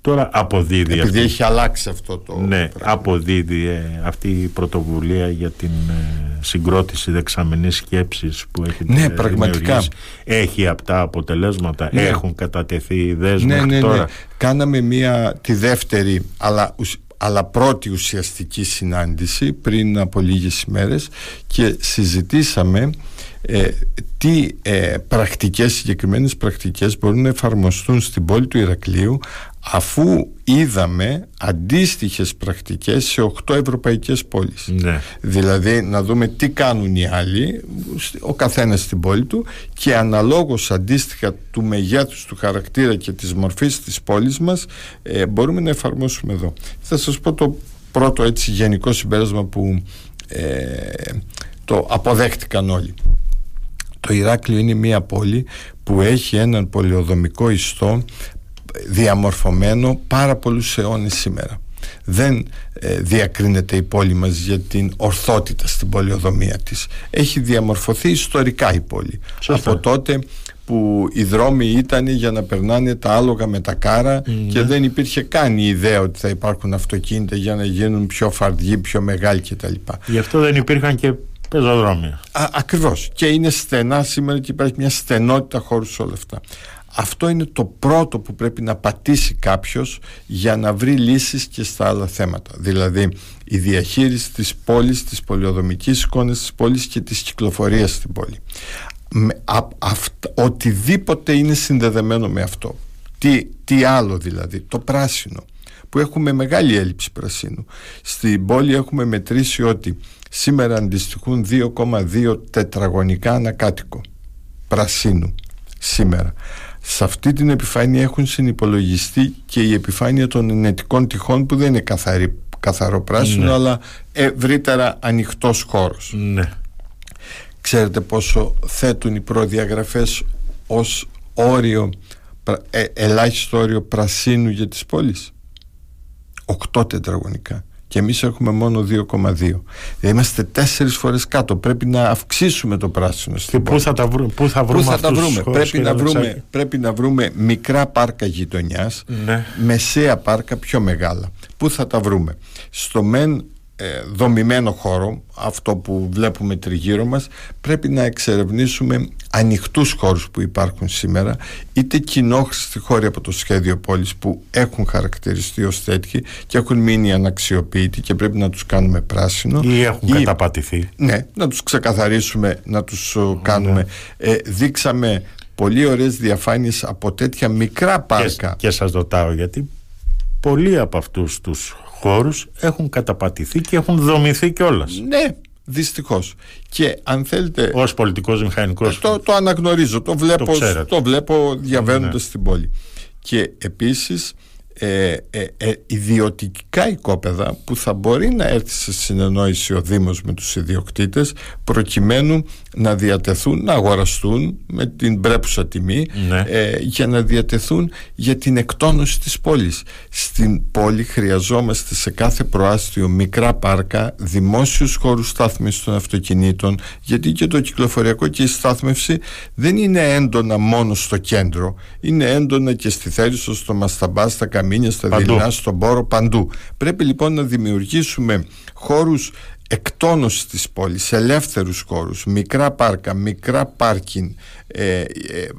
Τώρα αποδίδει Επειδή αυτή έχει αλλάξει αυτό το Ναι, πράγμα. αποδίδει ε, αυτή η πρωτοβουλία για την ε, συγκρότηση δεξαμενής σκέψης που έχει Ναι, ε, πραγματικά. δημιουργήσει. Έχει αυτά αποτελέσματα, Ναι. έχουν κατατεθεί ιδέες ναι, μέχρι ναι, τώρα. ναι. Κάναμε μία τη δεύτερη αλλά, ουσ- αλλά πρώτη ουσιαστική συνάντηση πριν από λίγες ημέρες και συζητήσαμε ε, τι ε, πρακτικές, συγκεκριμένες πρακτικές μπορούν να εφαρμοστούν στην πόλη του Ηρακλείου αφού είδαμε αντίστοιχες πρακτικές σε 8 ευρωπαϊκές πόλεις. Ναι. δηλαδή να δούμε τι κάνουν οι άλλοι ο καθένας στην πόλη του και αναλόγως αντίστοιχα του μεγέθους του χαρακτήρα και της μορφής της πόλης μας ε, μπορούμε να εφαρμόσουμε εδώ. Θα σας πω το πρώτο έτσι γενικό συμπέρασμα που ε, το αποδέχτηκαν όλοι. Το Ηράκλειο είναι μια πόλη που έχει έναν πολιοδομικό ιστό διαμορφωμένο πάρα πολλούς αιώνες σήμερα. Δεν ε, διακρίνεται η πόλη μας για την ορθότητα στην πολιοδομία της. Έχει διαμορφωθεί ιστορικά η πόλη. Σωστά. Από τότε που οι δρόμοι ήταν για να περνάνε τα άλογα με τα κάρα και δεν υπήρχε καν η ιδέα ότι θα υπάρχουν αυτοκίνητα για να γίνουν πιο φαρδιοί, πιο μεγάλοι κτλ. Γι' αυτό δεν υπήρχαν και πεζοδρόμια. Α, ακριβώς και είναι στενά σήμερα και υπάρχει μια στενότητα χώρου σε όλα αυτά αυτό είναι το πρώτο που πρέπει να πατήσει κάποιος για να βρει λύσεις και στα άλλα θέματα. Δηλαδή η διαχείριση της πόλης της πολιοδομικής εικόνας της πόλης και της κυκλοφορίας στην πόλη. Με, α, αυτα- οτιδήποτε είναι συνδεδεμένο με αυτό τι, τι άλλο δηλαδή το πράσινο που έχουμε μεγάλη έλλειψη πρασίνου. Στην πόλη έχουμε μετρήσει ότι σήμερα αντιστοιχούν 2,2 τετραγωνικά ανακάτοικο πρασίνου σήμερα σε αυτή την επιφάνεια έχουν συνυπολογιστεί και η επιφάνεια των ενετικών τυχών που δεν είναι καθαρή, καθαρό πράσινο Ναι. αλλά ευρύτερα ανοιχτός χώρος Ναι. ξέρετε πόσο θέτουν οι προδιαγραφές ως όριο πρα- ε, ελάχιστο όριο πρασίνου για τις πόλεις; 8 τετραγωνικά και εμείς έχουμε μόνο 2,2 Δηλαδή είμαστε τέσσερις φορές κάτω πρέπει να αυξήσουμε το πράσινο Και στην πού πόλη θα τα βρούμε, πού θα βρούμε Πού θα τα αυτούς τους βρούμε; χώρους, Πρέπει κύριε να βρούμε, Αλεξάκη; πρέπει να βρούμε μικρά πάρκα γειτονιάς, Ναι. μεσαία πάρκα πιο μεγάλα. Πού θα τα βρούμε; Στο μεν ε, δομημένο χώρο, αυτό που βλέπουμε τριγύρω μας, πρέπει να εξερευνήσουμε ανοιχτούς χώρους που υπάρχουν σήμερα, είτε κοινόχρηστοι χώροι από το σχέδιο πόλης που έχουν χαρακτηριστεί ως τέτοιοι και έχουν μείνει αναξιοποιητοί και πρέπει να τους κάνουμε πράσινο. Ή έχουν καταπατηθεί. Ναι, να τους ξεκαθαρίσουμε, να τους ο, κάνουμε. Ε, δείξαμε πολύ ωραίες διαφάνειες από τέτοια μικρά Και, πάρκα. και σας ρωτάω γιατί πολλοί από αυτούς τους χώρους έχουν καταπατηθεί και έχουν δομηθεί κιόλας. Ναι, δυστυχώς. Και αν θέλετε... Ως πολιτικός ε, μηχανικός. το, το αναγνωρίζω, το βλέπω, Το ξέρετε. το βλέπω διαβαίνοντας Ναι. την πόλη. Και επίσης ε, ε, ε, ιδιωτικά οικόπεδα που θα μπορεί να έρθει σε συνεννόηση ο Δήμος με τους ιδιοκτήτες προκειμένου να διατεθούν, να αγοραστούν με την πρέπουσα τιμή Ναι. ε, για να διατεθούν για την εκτόνωση της πόλης. Στην πόλη χρειαζόμαστε σε κάθε προάστιο μικρά πάρκα, δημόσιους χώρους στάθμευσης των αυτοκινήτων γιατί και το κυκλοφοριακό και η στάθμευση δεν είναι έντονα μόνο στο κέντρο είναι έντονα και στη Θέρισο, στο Μασταμπά, στα Καμίνια, στα Παντού. Δειλινά, στον Πόρο, παντού. Πρέπει λοιπόν να δημιουργήσουμε χώρους εκτόνωσης της πόλης, ελεύθερους χώρους, μικρά πάρκα, μικρά πάρκιν ε, ε,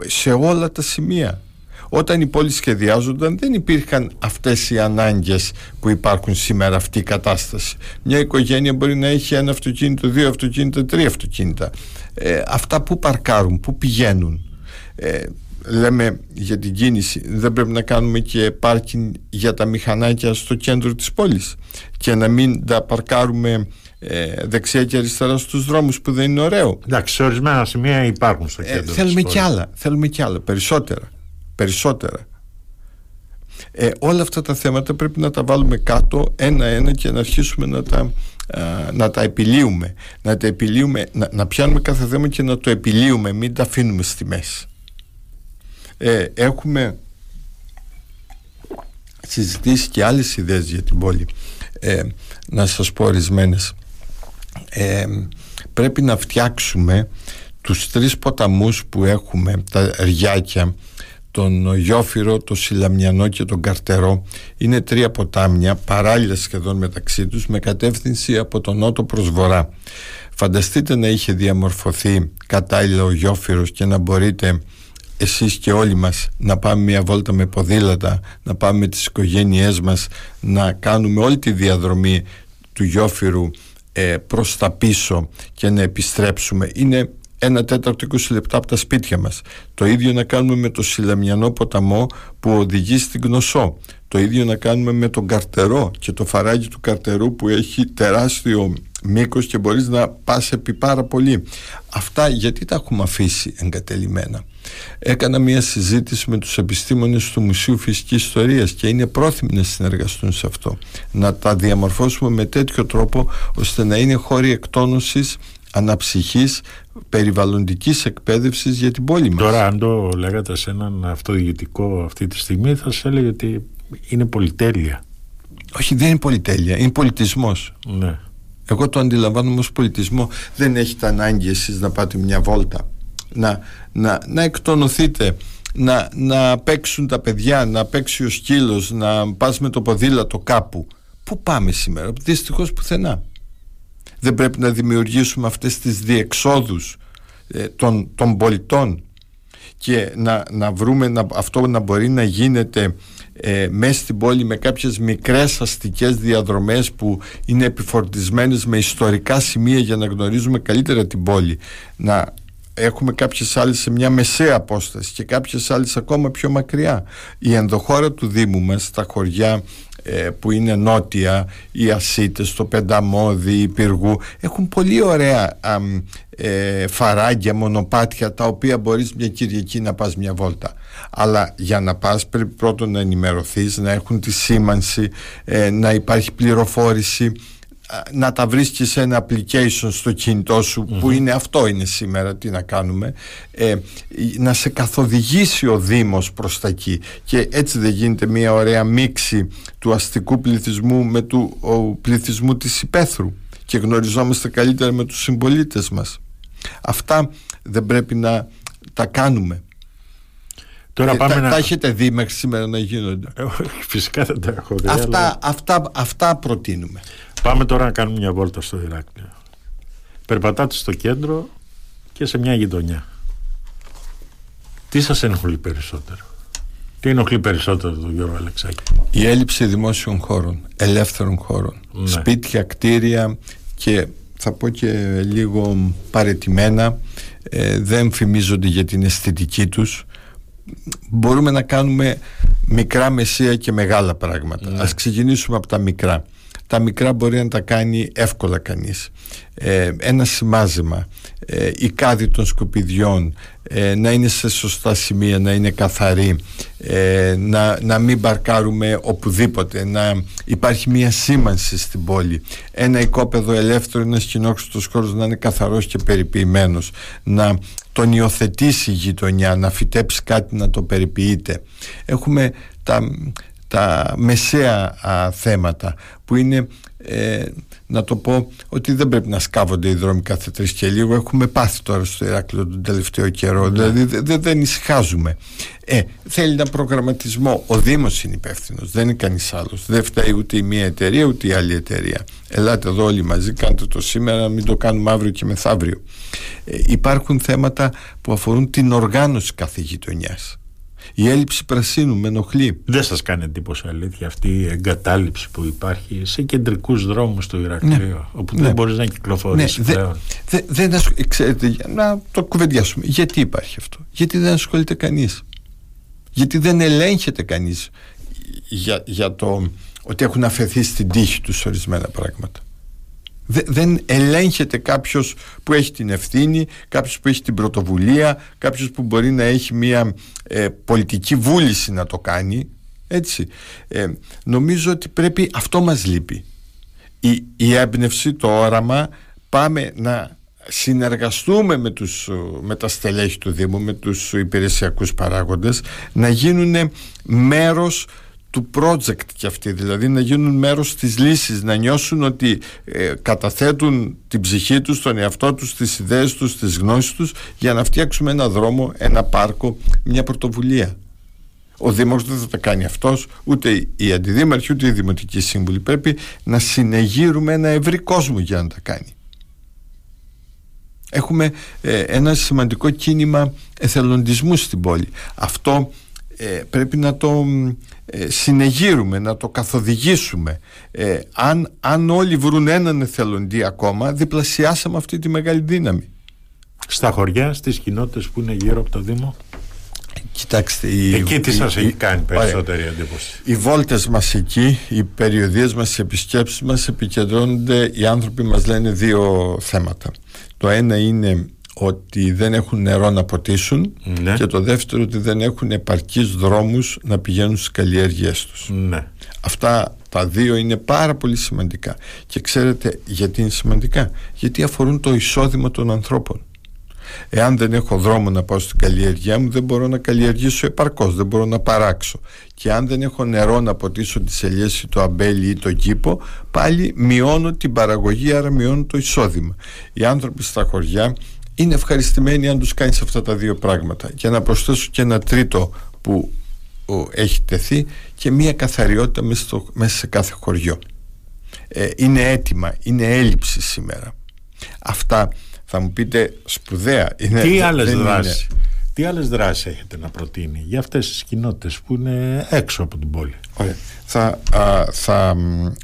σε όλα τα σημεία. Όταν οι πόλεις σχεδιάζονταν δεν υπήρχαν αυτές οι ανάγκες που υπάρχουν σήμερα αυτή η κατάσταση. Μια οικογένεια μπορεί να έχει ένα αυτοκίνητο, δύο αυτοκίνητα, τρία αυτοκίνητα. Ε, αυτά που παρκάρουν, που πηγαίνουν. Ε, λέμε για την κίνηση δεν πρέπει να κάνουμε και πάρκινγκ για τα μηχανάκια στο κέντρο της πόλης και να μην τα παρκάρουμε ε, δεξιά και αριστερά στους δρόμους που δεν είναι ωραίο Εντάξει, σε ορισμένα σημεία υπάρχουν στο ε, κέντρο. της θέλουμε πόλης. κι άλλα θέλουμε κι άλλα, περισσότερα περισσότερα ε, όλα αυτά τα θέματα πρέπει να τα βάλουμε κάτω ένα-ένα και να αρχίσουμε να τα, α, να τα επιλύουμε να τα επιλύουμε, να, να πιάνουμε κάθε θέμα και να το επιλύουμε μην τα αφήνουμε στη μέση ε, έχουμε συζητήσει και άλλες ιδέες για την πόλη. Ε, να σας πω ορισμένες. Ε, πρέπει να φτιάξουμε τους τρεις ποταμούς που έχουμε τα ριάκια τον Γιόφυρο, το Σιλαμιανό και τον Καρτερό. Είναι τρία ποτάμια παράλληλα σχεδόν μεταξύ τους με κατεύθυνση από τον νότο προς βορρά. Φανταστείτε να είχε διαμορφωθεί κατάλληλα ο Γιόφυρος και να μπορείτε εσείς και όλοι μας να πάμε μια βόλτα με ποδήλατα να πάμε με τις οικογένειές μας να κάνουμε όλη τη διαδρομή του Γιόφυρου ε, προς τα πίσω και να επιστρέψουμε είναι ένα τέταρτο 20 λεπτά από τα σπίτια μας. Το ίδιο να κάνουμε με το Σιλαμιανό ποταμό που οδηγεί στην Γνωσό. Το ίδιο να κάνουμε με τον Καρτερό και το φαράγγι του Καρτερού που έχει τεράστιο μήκος και μπορείς να πας επί πάρα πολύ. Αυτά γιατί τα έχουμε αφήσει εγκατελειμμένα. Έκανα μια συζήτηση με τους επιστήμονες του Μουσείου Φυσικής Ιστορίας και είναι πρόθυμοι να συνεργαστούν σε αυτό. Να τα διαμορφώσουμε με τέτοιο τρόπο ώστε να είναι χώροι εκτόνωσης αναψυχής περιβαλλοντικής εκπαίδευσης για την πόλη μας. Τώρα αν το λέγατε σε έναν αυτοδιοικητικό αυτή τη στιγμή θα σας έλεγε ότι είναι πολυτέλεια. Όχι δεν είναι πολυτέλεια, είναι πολιτισμός. Ναι. Εγώ το αντιλαμβάνομαι ως πολιτισμό δεν έχετε ανάγκη εσείς να πάτε μια βόλτα. Να, να, να εκτονωθείτε να, να παίξουν τα παιδιά να παίξει ο σκύλος να πας με το ποδήλατο κάπου. Πού πάμε σήμερα, δυστυχώς πουθενά. Δεν πρέπει να δημιουργήσουμε αυτές τις διεξόδους ε, των, των πολιτών και να, να βρούμε να, αυτό να μπορεί να γίνεται ε, μέσα στην πόλη με κάποιες μικρές αστικές διαδρομές που είναι επιφορτισμένες με ιστορικά σημεία για να γνωρίζουμε καλύτερα την πόλη. Να έχουμε κάποιες άλλες σε μια μεσαία απόσταση και κάποιες άλλες ακόμα πιο μακριά. Η ενδοχώρα του Δήμου μας τα χωριά ε, που είναι νότια, οι Ασίτες, το Πενταμόδι, οι Πυργού έχουν πολύ ωραία ε, φαράγγια, μονοπάτια τα οποία μπορείς μια Κυριακή να πας μια βόλτα. Αλλά για να πας πρέπει πρώτον να ενημερωθείς να έχουν τη σήμανση ε, να υπάρχει πληροφόρηση να τα βρίσκεις σε ένα application στο κινητό σου που είναι αυτό είναι σήμερα τι να κάνουμε ε, να σε καθοδηγήσει ο Δήμος προς τα εκεί. Και έτσι δεν γίνεται μια ωραία μίξη του αστικού πληθυσμού με του ο πληθυσμού της υπαίθρου. Και γνωριζόμαστε καλύτερα με τους συμπολίτες μας. Αυτά δεν πρέπει να τα κάνουμε Τώρα ε, πάμε τα, να... τα έχετε δει μέχρι σήμερα να γίνονται ε, Φυσικά δεν τα έχω δει αυτά, αλλά... αυτά, αυτά προτείνουμε Πάμε τώρα να κάνουμε μια βόλτα στο Ηράκλειο. Περπατάτε στο κέντρο και σε μια γειτονιά. Τι σας ενοχλεί περισσότερο; Τι ενοχλεί περισσότερο τον Γιώργο Αλεξάκη; Η έλλειψη δημόσιων χώρων, ελεύθερων χώρων. Ναι. Σπίτια, κτίρια και θα πω και λίγο παρετημένα ε, δεν φημίζονται για την αισθητική τους μπορούμε να κάνουμε μικρά μεσαία και μεγάλα πράγματα. Ναι. ας ξεκινήσουμε από τα μικρά. Τα μικρά μπορεί να τα κάνει εύκολα κανείς. Ε, ένα σημάζεμα ε, η κάδη των σκουπιδιών ε, να είναι σε σωστά σημεία να είναι καθαρή ε, να, να μην παρκάρουμε οπουδήποτε να υπάρχει μια σήμανση στην πόλη. Ένα οικόπεδο ελεύθερο ένας κοινόχρηστος χώρος να είναι καθαρός και περιποιημένος να τον υιοθετήσει η γειτονιά να φυτέψει κάτι να το περιποιείται. Έχουμε τα τα μεσαία θέματα που είναι ε, να το πω ότι δεν πρέπει να σκάβονται οι δρόμοι κάθε τρεις και λίγο. Έχουμε πάθει τώρα στο Ηράκλειο τον τελευταίο καιρό. Ναι. δηλαδή δεν, δεν ησυχάζουμε ε, θέλει ένα προγραμματισμό. Ο Δήμος είναι υπεύθυνος, δεν είναι κανείς άλλος. Δεν φταίει ούτε η μία εταιρεία ούτε η άλλη εταιρεία. Ελάτε εδώ όλοι μαζί κάντε το σήμερα μην το κάνουμε αύριο και μεθαύριο. Ε, υπάρχουν θέματα που αφορούν την οργάνωση κάθε γειτονιάς η έλλειψη πρασίνου με ενοχλεί. Δεν σας κάνει εντύπωση αλήθεια αυτή η εγκατάλειψη που υπάρχει σε κεντρικούς δρόμους του Ηρακλείου, ναι. όπου ναι. δεν μπορείς να κυκλοφορήσει ναι. πλέον. Δε, δε, δεν ξέρετε, να το κουβεντιάσουμε. Γιατί υπάρχει αυτό, Γιατί δεν ασχολείται κανείς; Γιατί δεν ελέγχεται κανείς για, για το ότι έχουν αφαιθεί στην τύχη τους ορισμένα πράγματα; Δεν ελέγχεται κάποιος που έχει την ευθύνη, κάποιος που έχει την πρωτοβουλία, κάποιος που μπορεί να έχει μια ε, πολιτική βούληση να το κάνει. Έτσι. Ε, νομίζω ότι πρέπει, αυτό μας λείπει. Η, η έμπνευση, το όραμα, πάμε να συνεργαστούμε με, τους, με τα στελέχη του Δήμου, με τους υπηρεσιακούς παράγοντες, να γίνουν μέρος του project και αυτοί δηλαδή να γίνουν μέρος της λύσης να νιώσουν ότι ε, καταθέτουν την ψυχή τους, τον εαυτό τους, τις ιδέες τους, τις γνώσεις τους για να φτιάξουμε ένα δρόμο, ένα πάρκο, μια πρωτοβουλία. Ο Δήμος δεν θα τα κάνει αυτός ούτε η Αντιδήμαρχη ούτε η Δημοτική Σύμβουλη. Πρέπει να συνεγείρουμε ένα ευρύ κόσμο για να τα κάνει. Έχουμε ε, ένα σημαντικό κίνημα εθελοντισμού στην πόλη. Αυτό ε, πρέπει να το ε, συνεγείρουμε, να το καθοδηγήσουμε. Ε, αν, αν όλοι βρουν έναν εθελοντή ακόμα, διπλασιάσαμε αυτή τη μεγάλη δύναμη. Στα χωριά, στις κοινότητες που είναι γύρω από το Δήμο; Κοιτάξτε, η, εκεί τι σας έχει κάνει περισσότερη εντύπωση; Οι βόλτες μας εκεί, οι περιοδίες μας, οι επισκέψεις μας επικεντρώνονται, οι άνθρωποι μας λένε δύο θέματα. Το ένα είναι ότι δεν έχουν νερό να ποτίσουν ναι. και το δεύτερο ότι δεν έχουν επαρκείς δρόμους να πηγαίνουν στις καλλιέργειές τους. Ναι. Αυτά τα δύο είναι πάρα πολύ σημαντικά. Και ξέρετε γιατί είναι σημαντικά; Γιατί αφορούν το εισόδημα των ανθρώπων. Εάν δεν έχω δρόμο να πάω στην καλλιέργειά μου, δεν μπορώ να καλλιεργήσω επαρκώς, δεν μπορώ να παράξω. Και αν δεν έχω νερό να ποτίσω τις ελιές ή το αμπέλι ή το κήπο, πάλι μειώνω την παραγωγή, άρα μειώνω το εισόδημα. Οι άνθρωποι στα χωριά είναι ευχαριστημένοι αν τους κάνεις αυτά τα δύο πράγματα. Και να προσθέσω και ένα τρίτο που έχει τεθεί και μία καθαριότητα μέσα, στο, μέσα σε κάθε χωριό. Ε, είναι έτοιμα, είναι έλλειψη σήμερα. Αυτά θα μου πείτε σπουδαία. Είναι, Τι άλλες δράσεις; Τι άλλες δράσεις έχετε να προτείνει για αυτές τις κοινότητες που είναι έξω από την πόλη; Ωραία. Θα, α, θα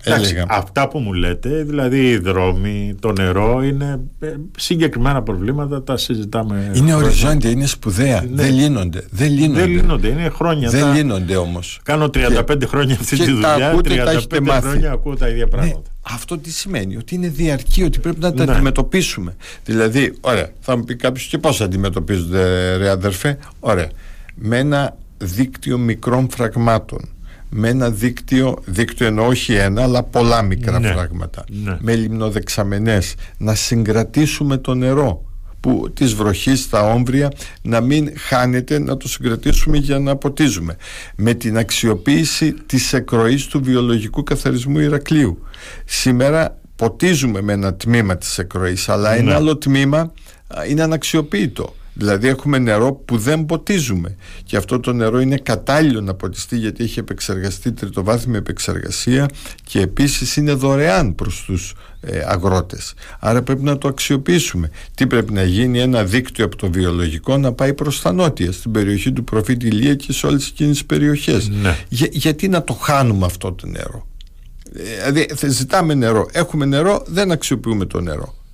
έλεγα... Αυτά που μου λέτε, δηλαδή οι δρόμοι, το νερό, είναι ε, συγκεκριμένα προβλήματα, τα συζητάμε. Είναι οριζόντια, είναι σπουδαία. Ναι. Δεν λύνονται. Δεν λύνονται. Δεν λύνονται, είναι χρόνια. Δεν τα... λύνονται όμως. Κάνω 35 και... χρόνια αυτή τη δουλειά, ακούτε, 35 χρόνια ακούω τα ίδια ναι, πράγματα. Ναι. Αυτό τι σημαίνει, ότι είναι διαρκή, ότι πρέπει να τα ναι. αντιμετωπίσουμε. Δηλαδή, ωραία, θα μου πει κάποιος και πώς αντιμετωπίζονται, ρε αδερφέ. Ωραία. Με ένα δίκτυο μικρών φραγμάτων με ένα δίκτυο, δίκτυο εννοώ όχι ένα αλλά πολλά μικρά ναι, φράγματα ναι. με λιμνοδεξαμενές να συγκρατήσουμε το νερό που της βροχής στα όμβρια να μην χάνεται να το συγκρατήσουμε για να ποτίζουμε. Με την αξιοποίηση της εκροής του βιολογικού καθαρισμού Ηρακλείου. Σήμερα ποτίζουμε με ένα τμήμα της εκροής αλλά ναι. ένα άλλο τμήμα είναι αναξιοποίητο Δηλαδή έχουμε νερό που δεν ποτίζουμε και αυτό το νερό είναι κατάλληλο να ποτιστεί γιατί έχει επεξεργαστεί τριτοβάθμια επεξεργασία και επίσης είναι δωρεάν προς τους ε, αγρότες. Άρα πρέπει να το αξιοποιήσουμε. Τι πρέπει να γίνει ένα δίκτυο από το βιολογικό να πάει προς τα νότια στην περιοχή του προφήτη Ηλία και σε όλες εκείνες τις περιοχές. Ναι. γιατί να το χάνουμε αυτό το νερό; Ε, δηλαδή ζητάμε νερό, έχουμε νερό, δεν αξιοποιούμε το νερό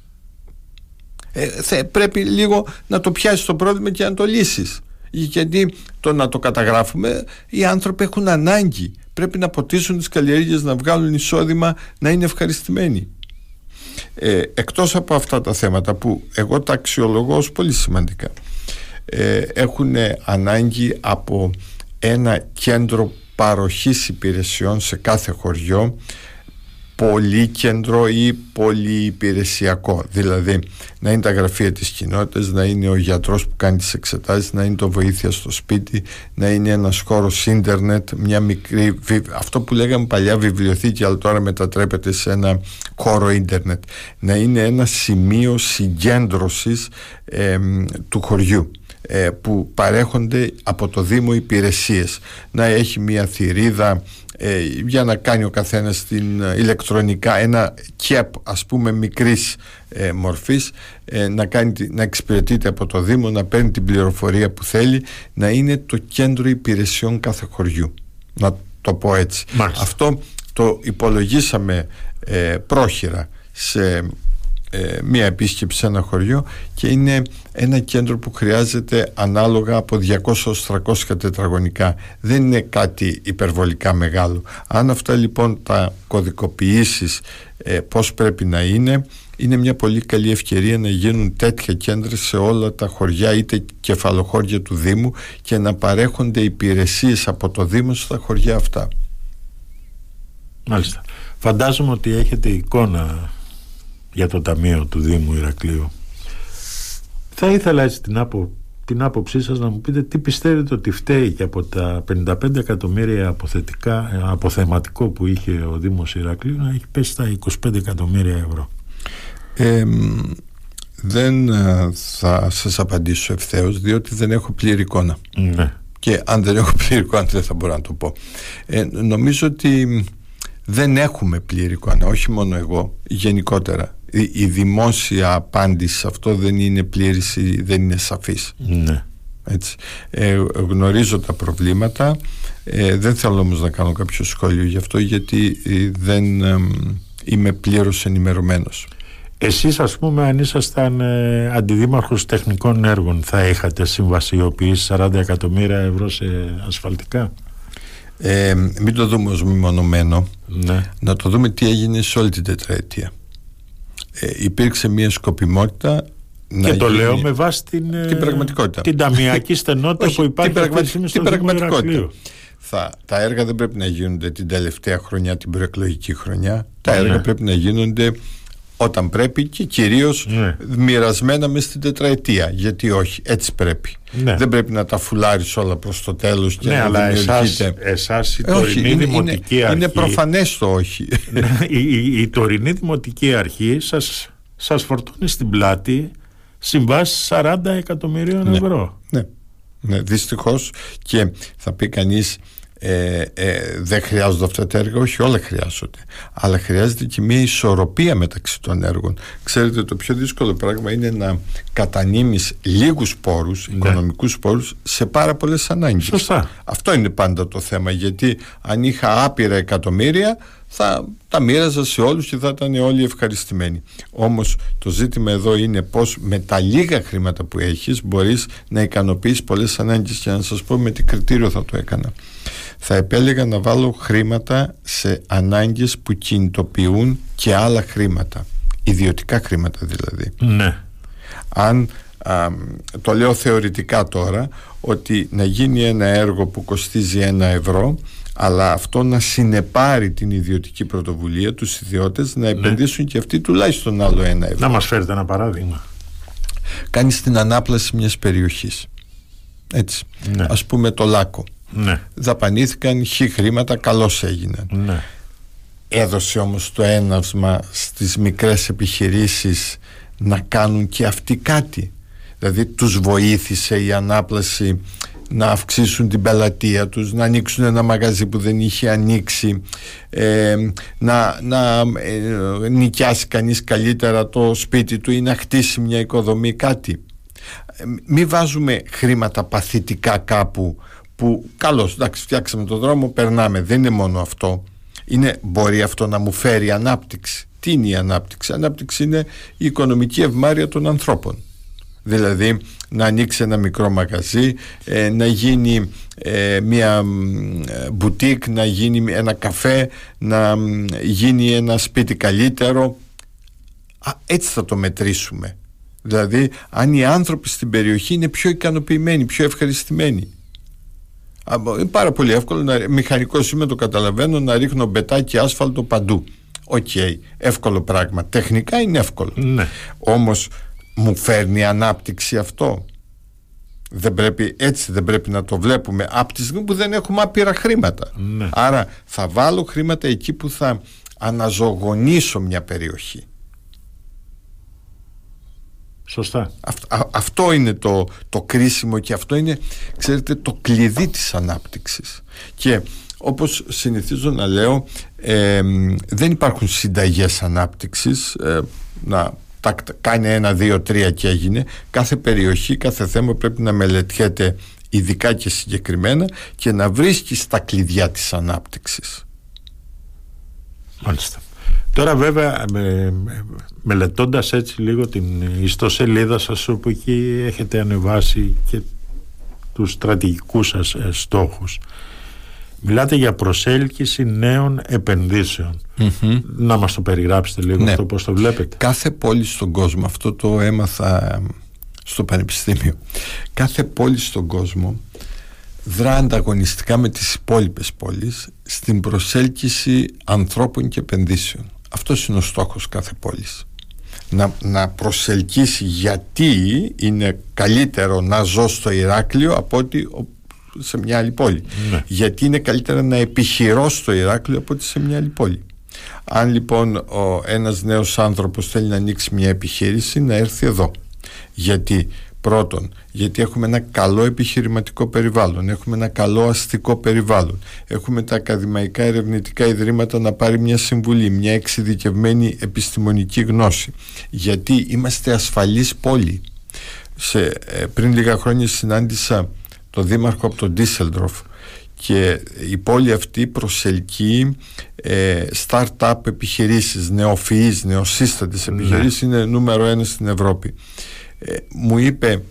ε, πρέπει λίγο να το πιάσεις το πρόβλημα και να το λύσεις. γιατί το να το καταγράφουμε οι άνθρωποι έχουν ανάγκη πρέπει να ποτίσουν τις καλλιέργειες να βγάλουν εισόδημα να είναι ευχαριστημένοι ε, εκτός από αυτά τα θέματα που εγώ τα αξιολογώ ως πολύ σημαντικά ε, έχουν ανάγκη από ένα κέντρο παροχής υπηρεσιών σε κάθε χωριό πολύκεντρο ή πολυυπηρεσιακό. Δηλαδή να είναι τα γραφεία της κοινότητας να είναι ο γιατρός που κάνει τις εξετάσεις να είναι το βοήθεια στο σπίτι να είναι ένας χώρος ίντερνετ μια μικρή, αυτό που λέγαμε παλιά βιβλιοθήκη αλλά τώρα μετατρέπεται σε ένα χώρο ίντερνετ. Να είναι ένα σημείο συγκέντρωσης του χωριού ε, που παρέχονται από το Δήμο υπηρεσίες. Να έχει μια θηρίδα ε, για να κάνει ο καθένας την ε, ηλεκτρονικά ένα κεπ ας πούμε μικρής ε, μορφής ε, να, κάνει, να εξυπηρετείται από το Δήμο να παίρνει την πληροφορία που θέλει να είναι το κέντρο υπηρεσιών κάθε χωριού. Να το πω έτσι. Αυτό το υπολογίσαμε πρόχειρα σε ε, μία επίσκεψη σε ένα χωριό και είναι ένα κέντρο που χρειάζεται ανάλογα από 200 300 τετραγωνικά. Δεν είναι κάτι υπερβολικά μεγάλο. Αν αυτά λοιπόν τα κωδικοποιήσεις ε, πώς πρέπει να είναι είναι μια πολύ καλή ευκαιρία να γίνουν τέτοια κέντρα σε όλα τα χωριά είτε κεφαλοχώρια του Δήμου και να παρέχονται υπηρεσίες από το Δήμο στα χωριά αυτά. Μάλιστα. Φαντάζομαι ότι έχετε εικόνα για το Ταμείο του Δήμου Ηρακλείου. Θα ήθελα έτσι την, άπο, την άποψή σας να μου πείτε τι πιστεύετε ότι φταίει και από τα 55 εκατομμύρια αποθετικά, αποθεματικό που είχε ο Δήμος Ηρακλείου να έχει πέσει στα 25 εκατομμύρια ευρώ. δεν ε, θα σας απαντήσω ευθέως διότι δεν έχω πλήρη εικόνα. Ναι. Και αν δεν έχω πλήρη εικόνα δεν θα μπορώ να το πω. Ε, νομίζω ότι δεν έχουμε πλήρη εικόνα, όχι μόνο εγώ, γενικότερα η, δημόσια απάντηση σε αυτό δεν είναι πλήρης ή δεν είναι σαφής ναι. Έτσι. Ε, γνωρίζω τα προβλήματα ε, δεν θέλω όμως να κάνω κάποιο σχόλιο γι' αυτό γιατί ε, δεν είμαι πλήρως ενημερωμένος Εσείς ας πούμε αν ήσασταν ε, αντιδήμαρχος τεχνικών έργων θα είχατε συμβασιοποιήσει 40 εκατομμύρια ευρώ σε ασφαλτικά; Ε, μην το δούμε ως μεμονωμένο. Ναι. Να το δούμε τι έγινε σε όλη την τετραετία. Ε, υπήρξε μια σκοπιμότητα να και το λέω με βάση την, την πραγματικότητα. Την ταμιακή στενότητα που υπάρχει την, πραγμα... την πραγματικότητα. Θα, τα έργα δεν πρέπει να γίνονται την τελευταία χρονιά, την προεκλογική χρονιά. Τα έργα ναι. πρέπει να γίνονται όταν πρέπει και κυρίως ναι. μοιρασμένα μες στην τετραετία γιατί όχι, έτσι πρέπει ναι. δεν πρέπει να τα φουλάρεις όλα προς το τέλος και ναι, να αλλά εσάς, εσάς η τωρινή είναι, δημοτική είναι, αρχή είναι προφανές το όχι ναι, η, η, η, τωρινή δημοτική αρχή σας, σας φορτώνει στην πλάτη συμβάσεις 40 εκατομμυρίων ναι. ευρώ ναι, ναι, δυστυχώς και θα πει κανείς ε, ε, δεν χρειάζονται αυτά τα έργα, όχι όλα χρειάζονται. Αλλά χρειάζεται και μια ισορροπία μεταξύ των έργων. Ξέρετε, το πιο δύσκολο πράγμα είναι να κατανείμεις λίγους πόρους, ναι. οικονομικούς πόρους, σε πάρα πολλές ανάγκες. Σωστά. Αυτό είναι πάντα το θέμα, γιατί αν είχα άπειρα εκατομμύρια, θα τα μοίραζα σε όλους και θα ήταν όλοι ευχαριστημένοι. Όμως το ζήτημα εδώ είναι πως με τα λίγα χρήματα που έχεις μπορείς να ικανοποιείς πολλές ανάγκες και να σας πω με τι κριτήριο θα το έκανα θα επέλεγα να βάλω χρήματα σε ανάγκες που κινητοποιούν και άλλα χρήματα. Ιδιωτικά χρήματα δηλαδή. Ναι. αν το λέω θεωρητικά τώρα ότι να γίνει ένα έργο που κοστίζει ένα ευρώ αλλά αυτό να συνεπάρει την ιδιωτική πρωτοβουλία τους ιδιώτες να ναι. επενδύσουν και αυτοί τουλάχιστον άλλο ένα ευρώ. Να μας φέρετε ένα παράδειγμα. Κάνεις την ανάπλαση μιας περιοχής. Έτσι. Ναι. ας πούμε το Λάκο ναι. δαπανήθηκαν χι χρήματα καλώς έγιναν ναι. έδωσε όμως το έναυσμα στις μικρές επιχειρήσεις να κάνουν και αυτοί κάτι δηλαδή τους βοήθησε η ανάπλαση να αυξήσουν την πελατεία τους να ανοίξουν ένα μαγαζί που δεν είχε ανοίξει ε, να, να ε, νοικιάσει κανείς καλύτερα το σπίτι του ή να χτίσει μια οικοδομή κάτι ε, μην βάζουμε χρήματα παθητικά κάπου που καλώς εντάξει φτιάξαμε το δρόμο περνάμε. Δεν είναι μόνο αυτό. Είναι, μπορεί αυτό να μου φέρει ανάπτυξη. Τι είναι η ανάπτυξη; Η ανάπτυξη είναι η οικονομική ευμάρεια των ανθρώπων. Δηλαδή να ανοίξει ένα μικρό μαγαζί ε, να γίνει ε, μια μπουτίκ να γίνει ένα καφέ να γίνει ένα σπίτι καλύτερο. Α, έτσι θα το μετρήσουμε. Δηλαδή αν οι άνθρωποι στην περιοχή είναι πιο ικανοποιημένοι πιο ευχαριστημένοι. είναι πάρα πολύ εύκολο. Να, μηχανικός είμαι, το καταλαβαίνω, να ρίχνω μπετάκι άσφαλτο παντού. Οκ, εύκολο πράγμα. Τεχνικά είναι εύκολο. Ναι. Όμως μου φέρνει ανάπτυξη αυτό. Δεν πρέπει, έτσι δεν πρέπει να το βλέπουμε από τη στιγμή που δεν έχουμε άπειρα χρήματα. Ναι. Άρα θα βάλω χρήματα εκεί που θα αναζωογονήσω μια περιοχή. Σωστά. αυτό είναι το, το κρίσιμο και αυτό είναι, ξέρετε, το κλειδί της ανάπτυξης. Και όπως συνηθίζω να λέω, δεν υπάρχουν συνταγές ανάπτυξης, ε, να τα κάνει ένα, δύο, τρία και έγινε. Κάθε περιοχή, κάθε θέμα πρέπει να μελετιέται ειδικά και συγκεκριμένα και να βρίσκει τα κλειδιά της ανάπτυξης. Μάλιστα. Τώρα βέβαια με, μελετώντας έτσι λίγο την ιστοσελίδα σας όπου εκεί έχετε ανεβάσει και τους στρατηγικούς σας ε, στόχους. Μιλάτε για προσέλκυση νέων να μας το περιγράψετε λίγο ναι. αυτό πώς το βλέπετε. Κάθε πόλη στον κόσμο αυτό το έμαθα στο πανεπιστήμιο. Κάθε πόλη στον κόσμο δρά ανταγωνιστικά με τις υπόλοιπες πόλεις στην προσέλκυση ανθρώπων και επενδύσεων αυτός είναι ο στόχος κάθε πόλης. Να, να προσελκύσει γιατί είναι καλύτερο να ζω στο Ηράκλειο από ότι σε μια άλλη πόλη. Ναι. γιατί είναι καλύτερα να επιχειρώ στο Ηράκλειο από ότι σε μια άλλη πόλη. Αν λοιπόν ο, ένας νέος άνθρωπος θέλει να ανοίξει μια επιχείρηση να έρθει εδώ. Γιατί Πρώτον, γιατί έχουμε ένα καλό επιχειρηματικό περιβάλλον, έχουμε ένα καλό αστικό περιβάλλον, έχουμε τα ακαδημαϊκά ερευνητικά ιδρύματα να πάρει μια συμβουλή, μια εξειδικευμένη επιστημονική γνώση, γιατί είμαστε ασφαλής πόλη. Σε, ε, πριν λίγα χρόνια συνάντησα τον δήμαρχο από τον Ντίσελντροφ και η πόλη αυτή προσελκύει ε, start-up επιχειρήσεις, νεοφυείς, νεοσύστατες ναι. επιχειρήσεις είναι νούμερο ένα στην Ευρώπη ε, μου είπε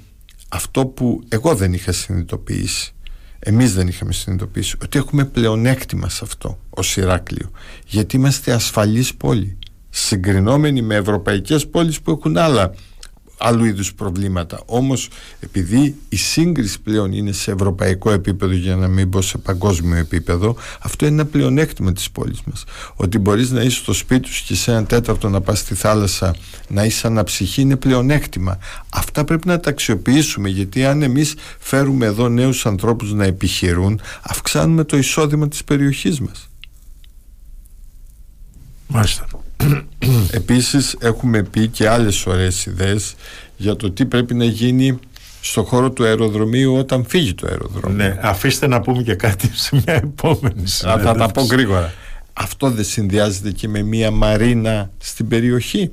αυτό που εγώ δεν είχα συνειδητοποιήσει εμείς δεν είχαμε συνειδητοποιήσει ότι έχουμε πλεονέκτημα σε αυτό ως Ηράκλειο γιατί είμαστε ασφαλής πόλη συγκρινόμενοι με ευρωπαϊκές πόλεις που έχουν άλλα άλλου είδους προβλήματα. Όμως, επειδή η σύγκριση πλέον είναι σε ευρωπαϊκό επίπεδο, για να μην πω σε παγκόσμιο επίπεδο, αυτό είναι ένα πλεονέκτημα της πόλης μας. Ότι μπορείς να είσαι στο σπίτι σου και σε ένα τέταρτο να πας στη θάλασσα, να είσαι αναψυχή, είναι πλεονέκτημα. Αυτά πρέπει να τα αξιοποιήσουμε, γιατί αν εμείς φέρουμε εδώ νέους ανθρώπους να επιχειρούν, αυξάνουμε το εισόδημα της περιοχής μας. Μάλιστα. Επίσης έχουμε πει και άλλες ωραίες ιδέες για το τι πρέπει να γίνει στο χώρο του αεροδρομίου όταν φύγει το αεροδρόμιο. Ναι, αφήστε να πούμε και κάτι σε μια επόμενη συνέντευξη. Θα τα πω γρήγορα. Αυτό δεν συνδυάζεται και με μια μαρίνα στην περιοχή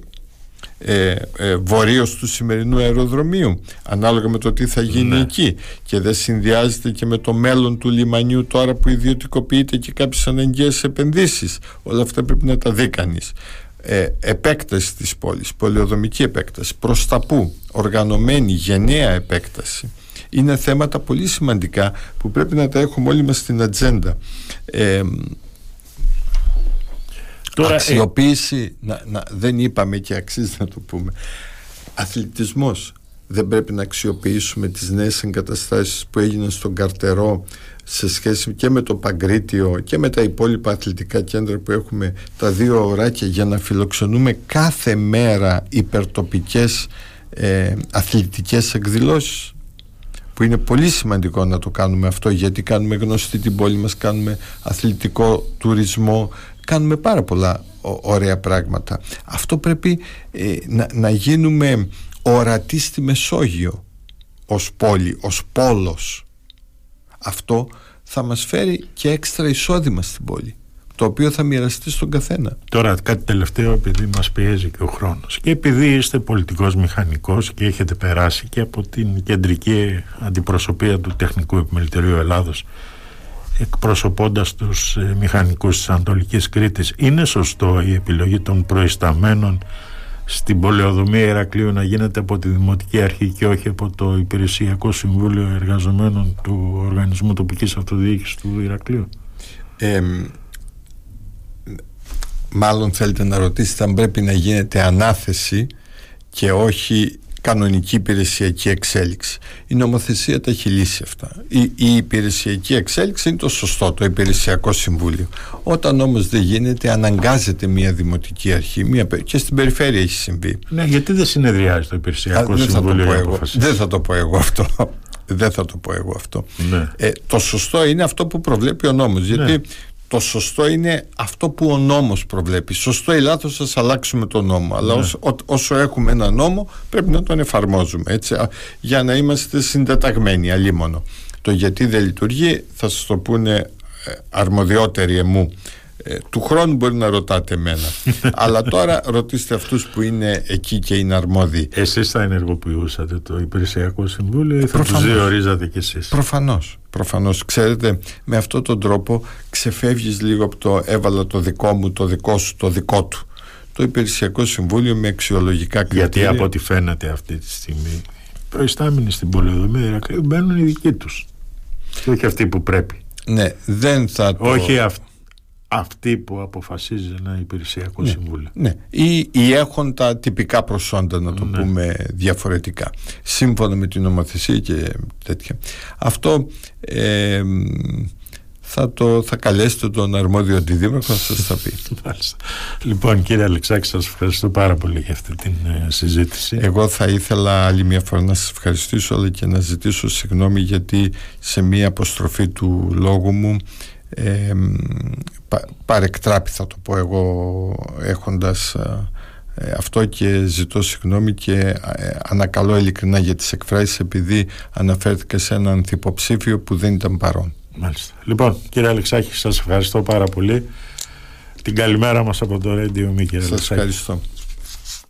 ε, ε, βορείως του σημερινού αεροδρομίου ανάλογα με το τι θα γίνει ναι. εκεί και δεν συνδυάζεται και με το μέλλον του λιμανιού τώρα που ιδιωτικοποιείται και κάποιες αναγκαίες επενδύσεις όλα αυτά πρέπει να τα δει κανείς ε, επέκταση της πόλης, πολεοδομική επέκταση. Προς τα που, οργανωμένη γενναία επέκταση. Είναι θέματα πολύ σημαντικά που πρέπει να τα έχουμε όλοι μας στην ατζέντα. Ε, Τώρα, ε, αξιοποίηση να, να, δεν είπαμε και αξίζει να το πούμε. Αθλητισμός. Δεν πρέπει να αξιοποιήσουμε τις νέες εγκαταστάσεις που έγιναν στον Καρτερό σε σχέση και με το Παγκρίτιο και με τα υπόλοιπα αθλητικά κέντρα που έχουμε τα δύο ωράκια για να φιλοξενούμε κάθε μέρα υπερτοπικές ε, αθλητικές εκδηλώσεις που είναι πολύ σημαντικό να το κάνουμε αυτό γιατί κάνουμε γνωστή την πόλη μας, κάνουμε αθλητικό τουρισμό, κάνουμε πάρα πολλά ωραία πράγματα. Αυτό πρέπει ε, να, να γίνουμε ορατοί στη Μεσόγειο ως πόλη, ως πόλος. Αυτό θα μας φέρει και έξτρα εισόδημα στην πόλη το οποίο θα μοιραστεί στον καθένα. Τώρα κάτι τελευταίο επειδή μας πιέζει και ο χρόνος και επειδή είστε πολιτικός μηχανικός και έχετε περάσει και από την κεντρική αντιπροσωπεία του Τεχνικού Επιμελητηρίου Ελλάδος εκπροσωπώντας τους ε, μηχανικούς της Ανατολικής Κρήτης είναι σωστό η επιλογή των προϊσταμένων στην πολεοδομία Ηρακλείου να γίνεται από τη Δημοτική Αρχή και όχι από το Υπηρεσιακό Συμβούλιο Εργαζομένων του Οργανισμού Τοπικής Αυτοδιοίκησης του Ηρακλείου ε, Μάλλον θέλετε να ρωτήσετε αν πρέπει να γίνεται ανάθεση και όχι κανονική υπηρεσιακή εξέλιξη. Η νομοθεσία τα έχει λύσει αυτά. Η, η υπηρεσιακή εξέλιξη είναι το σωστό, το υπηρεσιακό συμβούλιο. Όταν όμως δεν γίνεται, αναγκάζεται μια δημοτική αρχή μια, και στην περιφέρεια έχει συμβεί. Ναι, γιατί δεν συνεδριάζει το υπηρεσιακό Α, συμβούλιο θα το Δεν θα το πω εγώ αυτό. Δεν θα το πω εγώ αυτό. Ναι. Ε, το σωστό είναι αυτό που προβλέπει ο νόμος. Γιατί ναι το σωστό είναι αυτό που ο νόμος προβλέπει. Σωστό ή λάθος σας αλλάξουμε τον νόμο. Αλλά ναι. όσο, όσο έχουμε ένα νόμο πρέπει να τον εφαρμόζουμε έτσι, για να είμαστε συντεταγμένοι αλίμονο. Το γιατί δεν λειτουργεί θα σας το πούνε ε, αρμοδιότεροι εμού ε, του χρόνου μπορεί να ρωτάτε εμένα. Αλλά τώρα ρωτήστε αυτούς που είναι εκεί και είναι αρμόδιοι. Εσείς θα ενεργοποιούσατε το Υπηρεσιακό Συμβούλιο ή θα τους διορίζατε κι εσείς; Προφανώς, προφανώς. Ξέρετε με αυτόν τον τρόπο ξεφεύγεις λίγο από το έβαλα το δικό μου, το δικό σου, το δικό του το Υπηρεσιακό Συμβούλιο με αξιολογικά κριτήρια Γιατί από ό,τι φαίνεται αυτή τη στιγμή προϊστάμενοι στην πολεοδομία μπαίνουν οι δικοί τους. Και όχι αυτοί που πρέπει. Ναι, δεν θα το... Όχι αυτοί αυτή που αποφασίζει ένα υπηρεσιακό ναι, συμβούλιο. Ναι. Ή, ή έχουν τα τυπικά προσόντα, να το ναι. πούμε διαφορετικά. Σύμφωνα με την νομοθεσία και τέτοια. Αυτό ε, θα, το, θα καλέσετε τον αρμόδιο αντιδήμαρχο να σας τα πει. λοιπόν κύριε Αλεξάκη σας ευχαριστώ πάρα πολύ για αυτή την ε, συζήτηση. Εγώ θα ήθελα άλλη μια φορά να σας ευχαριστήσω αλλά και να ζητήσω συγγνώμη γιατί σε μια αποστροφή του λόγου μου ε, παρεκτράπη θα το πω εγώ έχοντας ε, ε, αυτό και ζητώ συγγνώμη και ε, ανακαλώ ειλικρινά για τις εκφράσεις επειδή αναφέρθηκα σε έναν υποψήφιο που δεν ήταν παρόν. Μάλιστα. Λοιπόν κύριε Αλεξάκη σας ευχαριστώ πάρα πολύ. Την καλημέρα μας από το Radio Me κύριε Σας ευχαριστώ.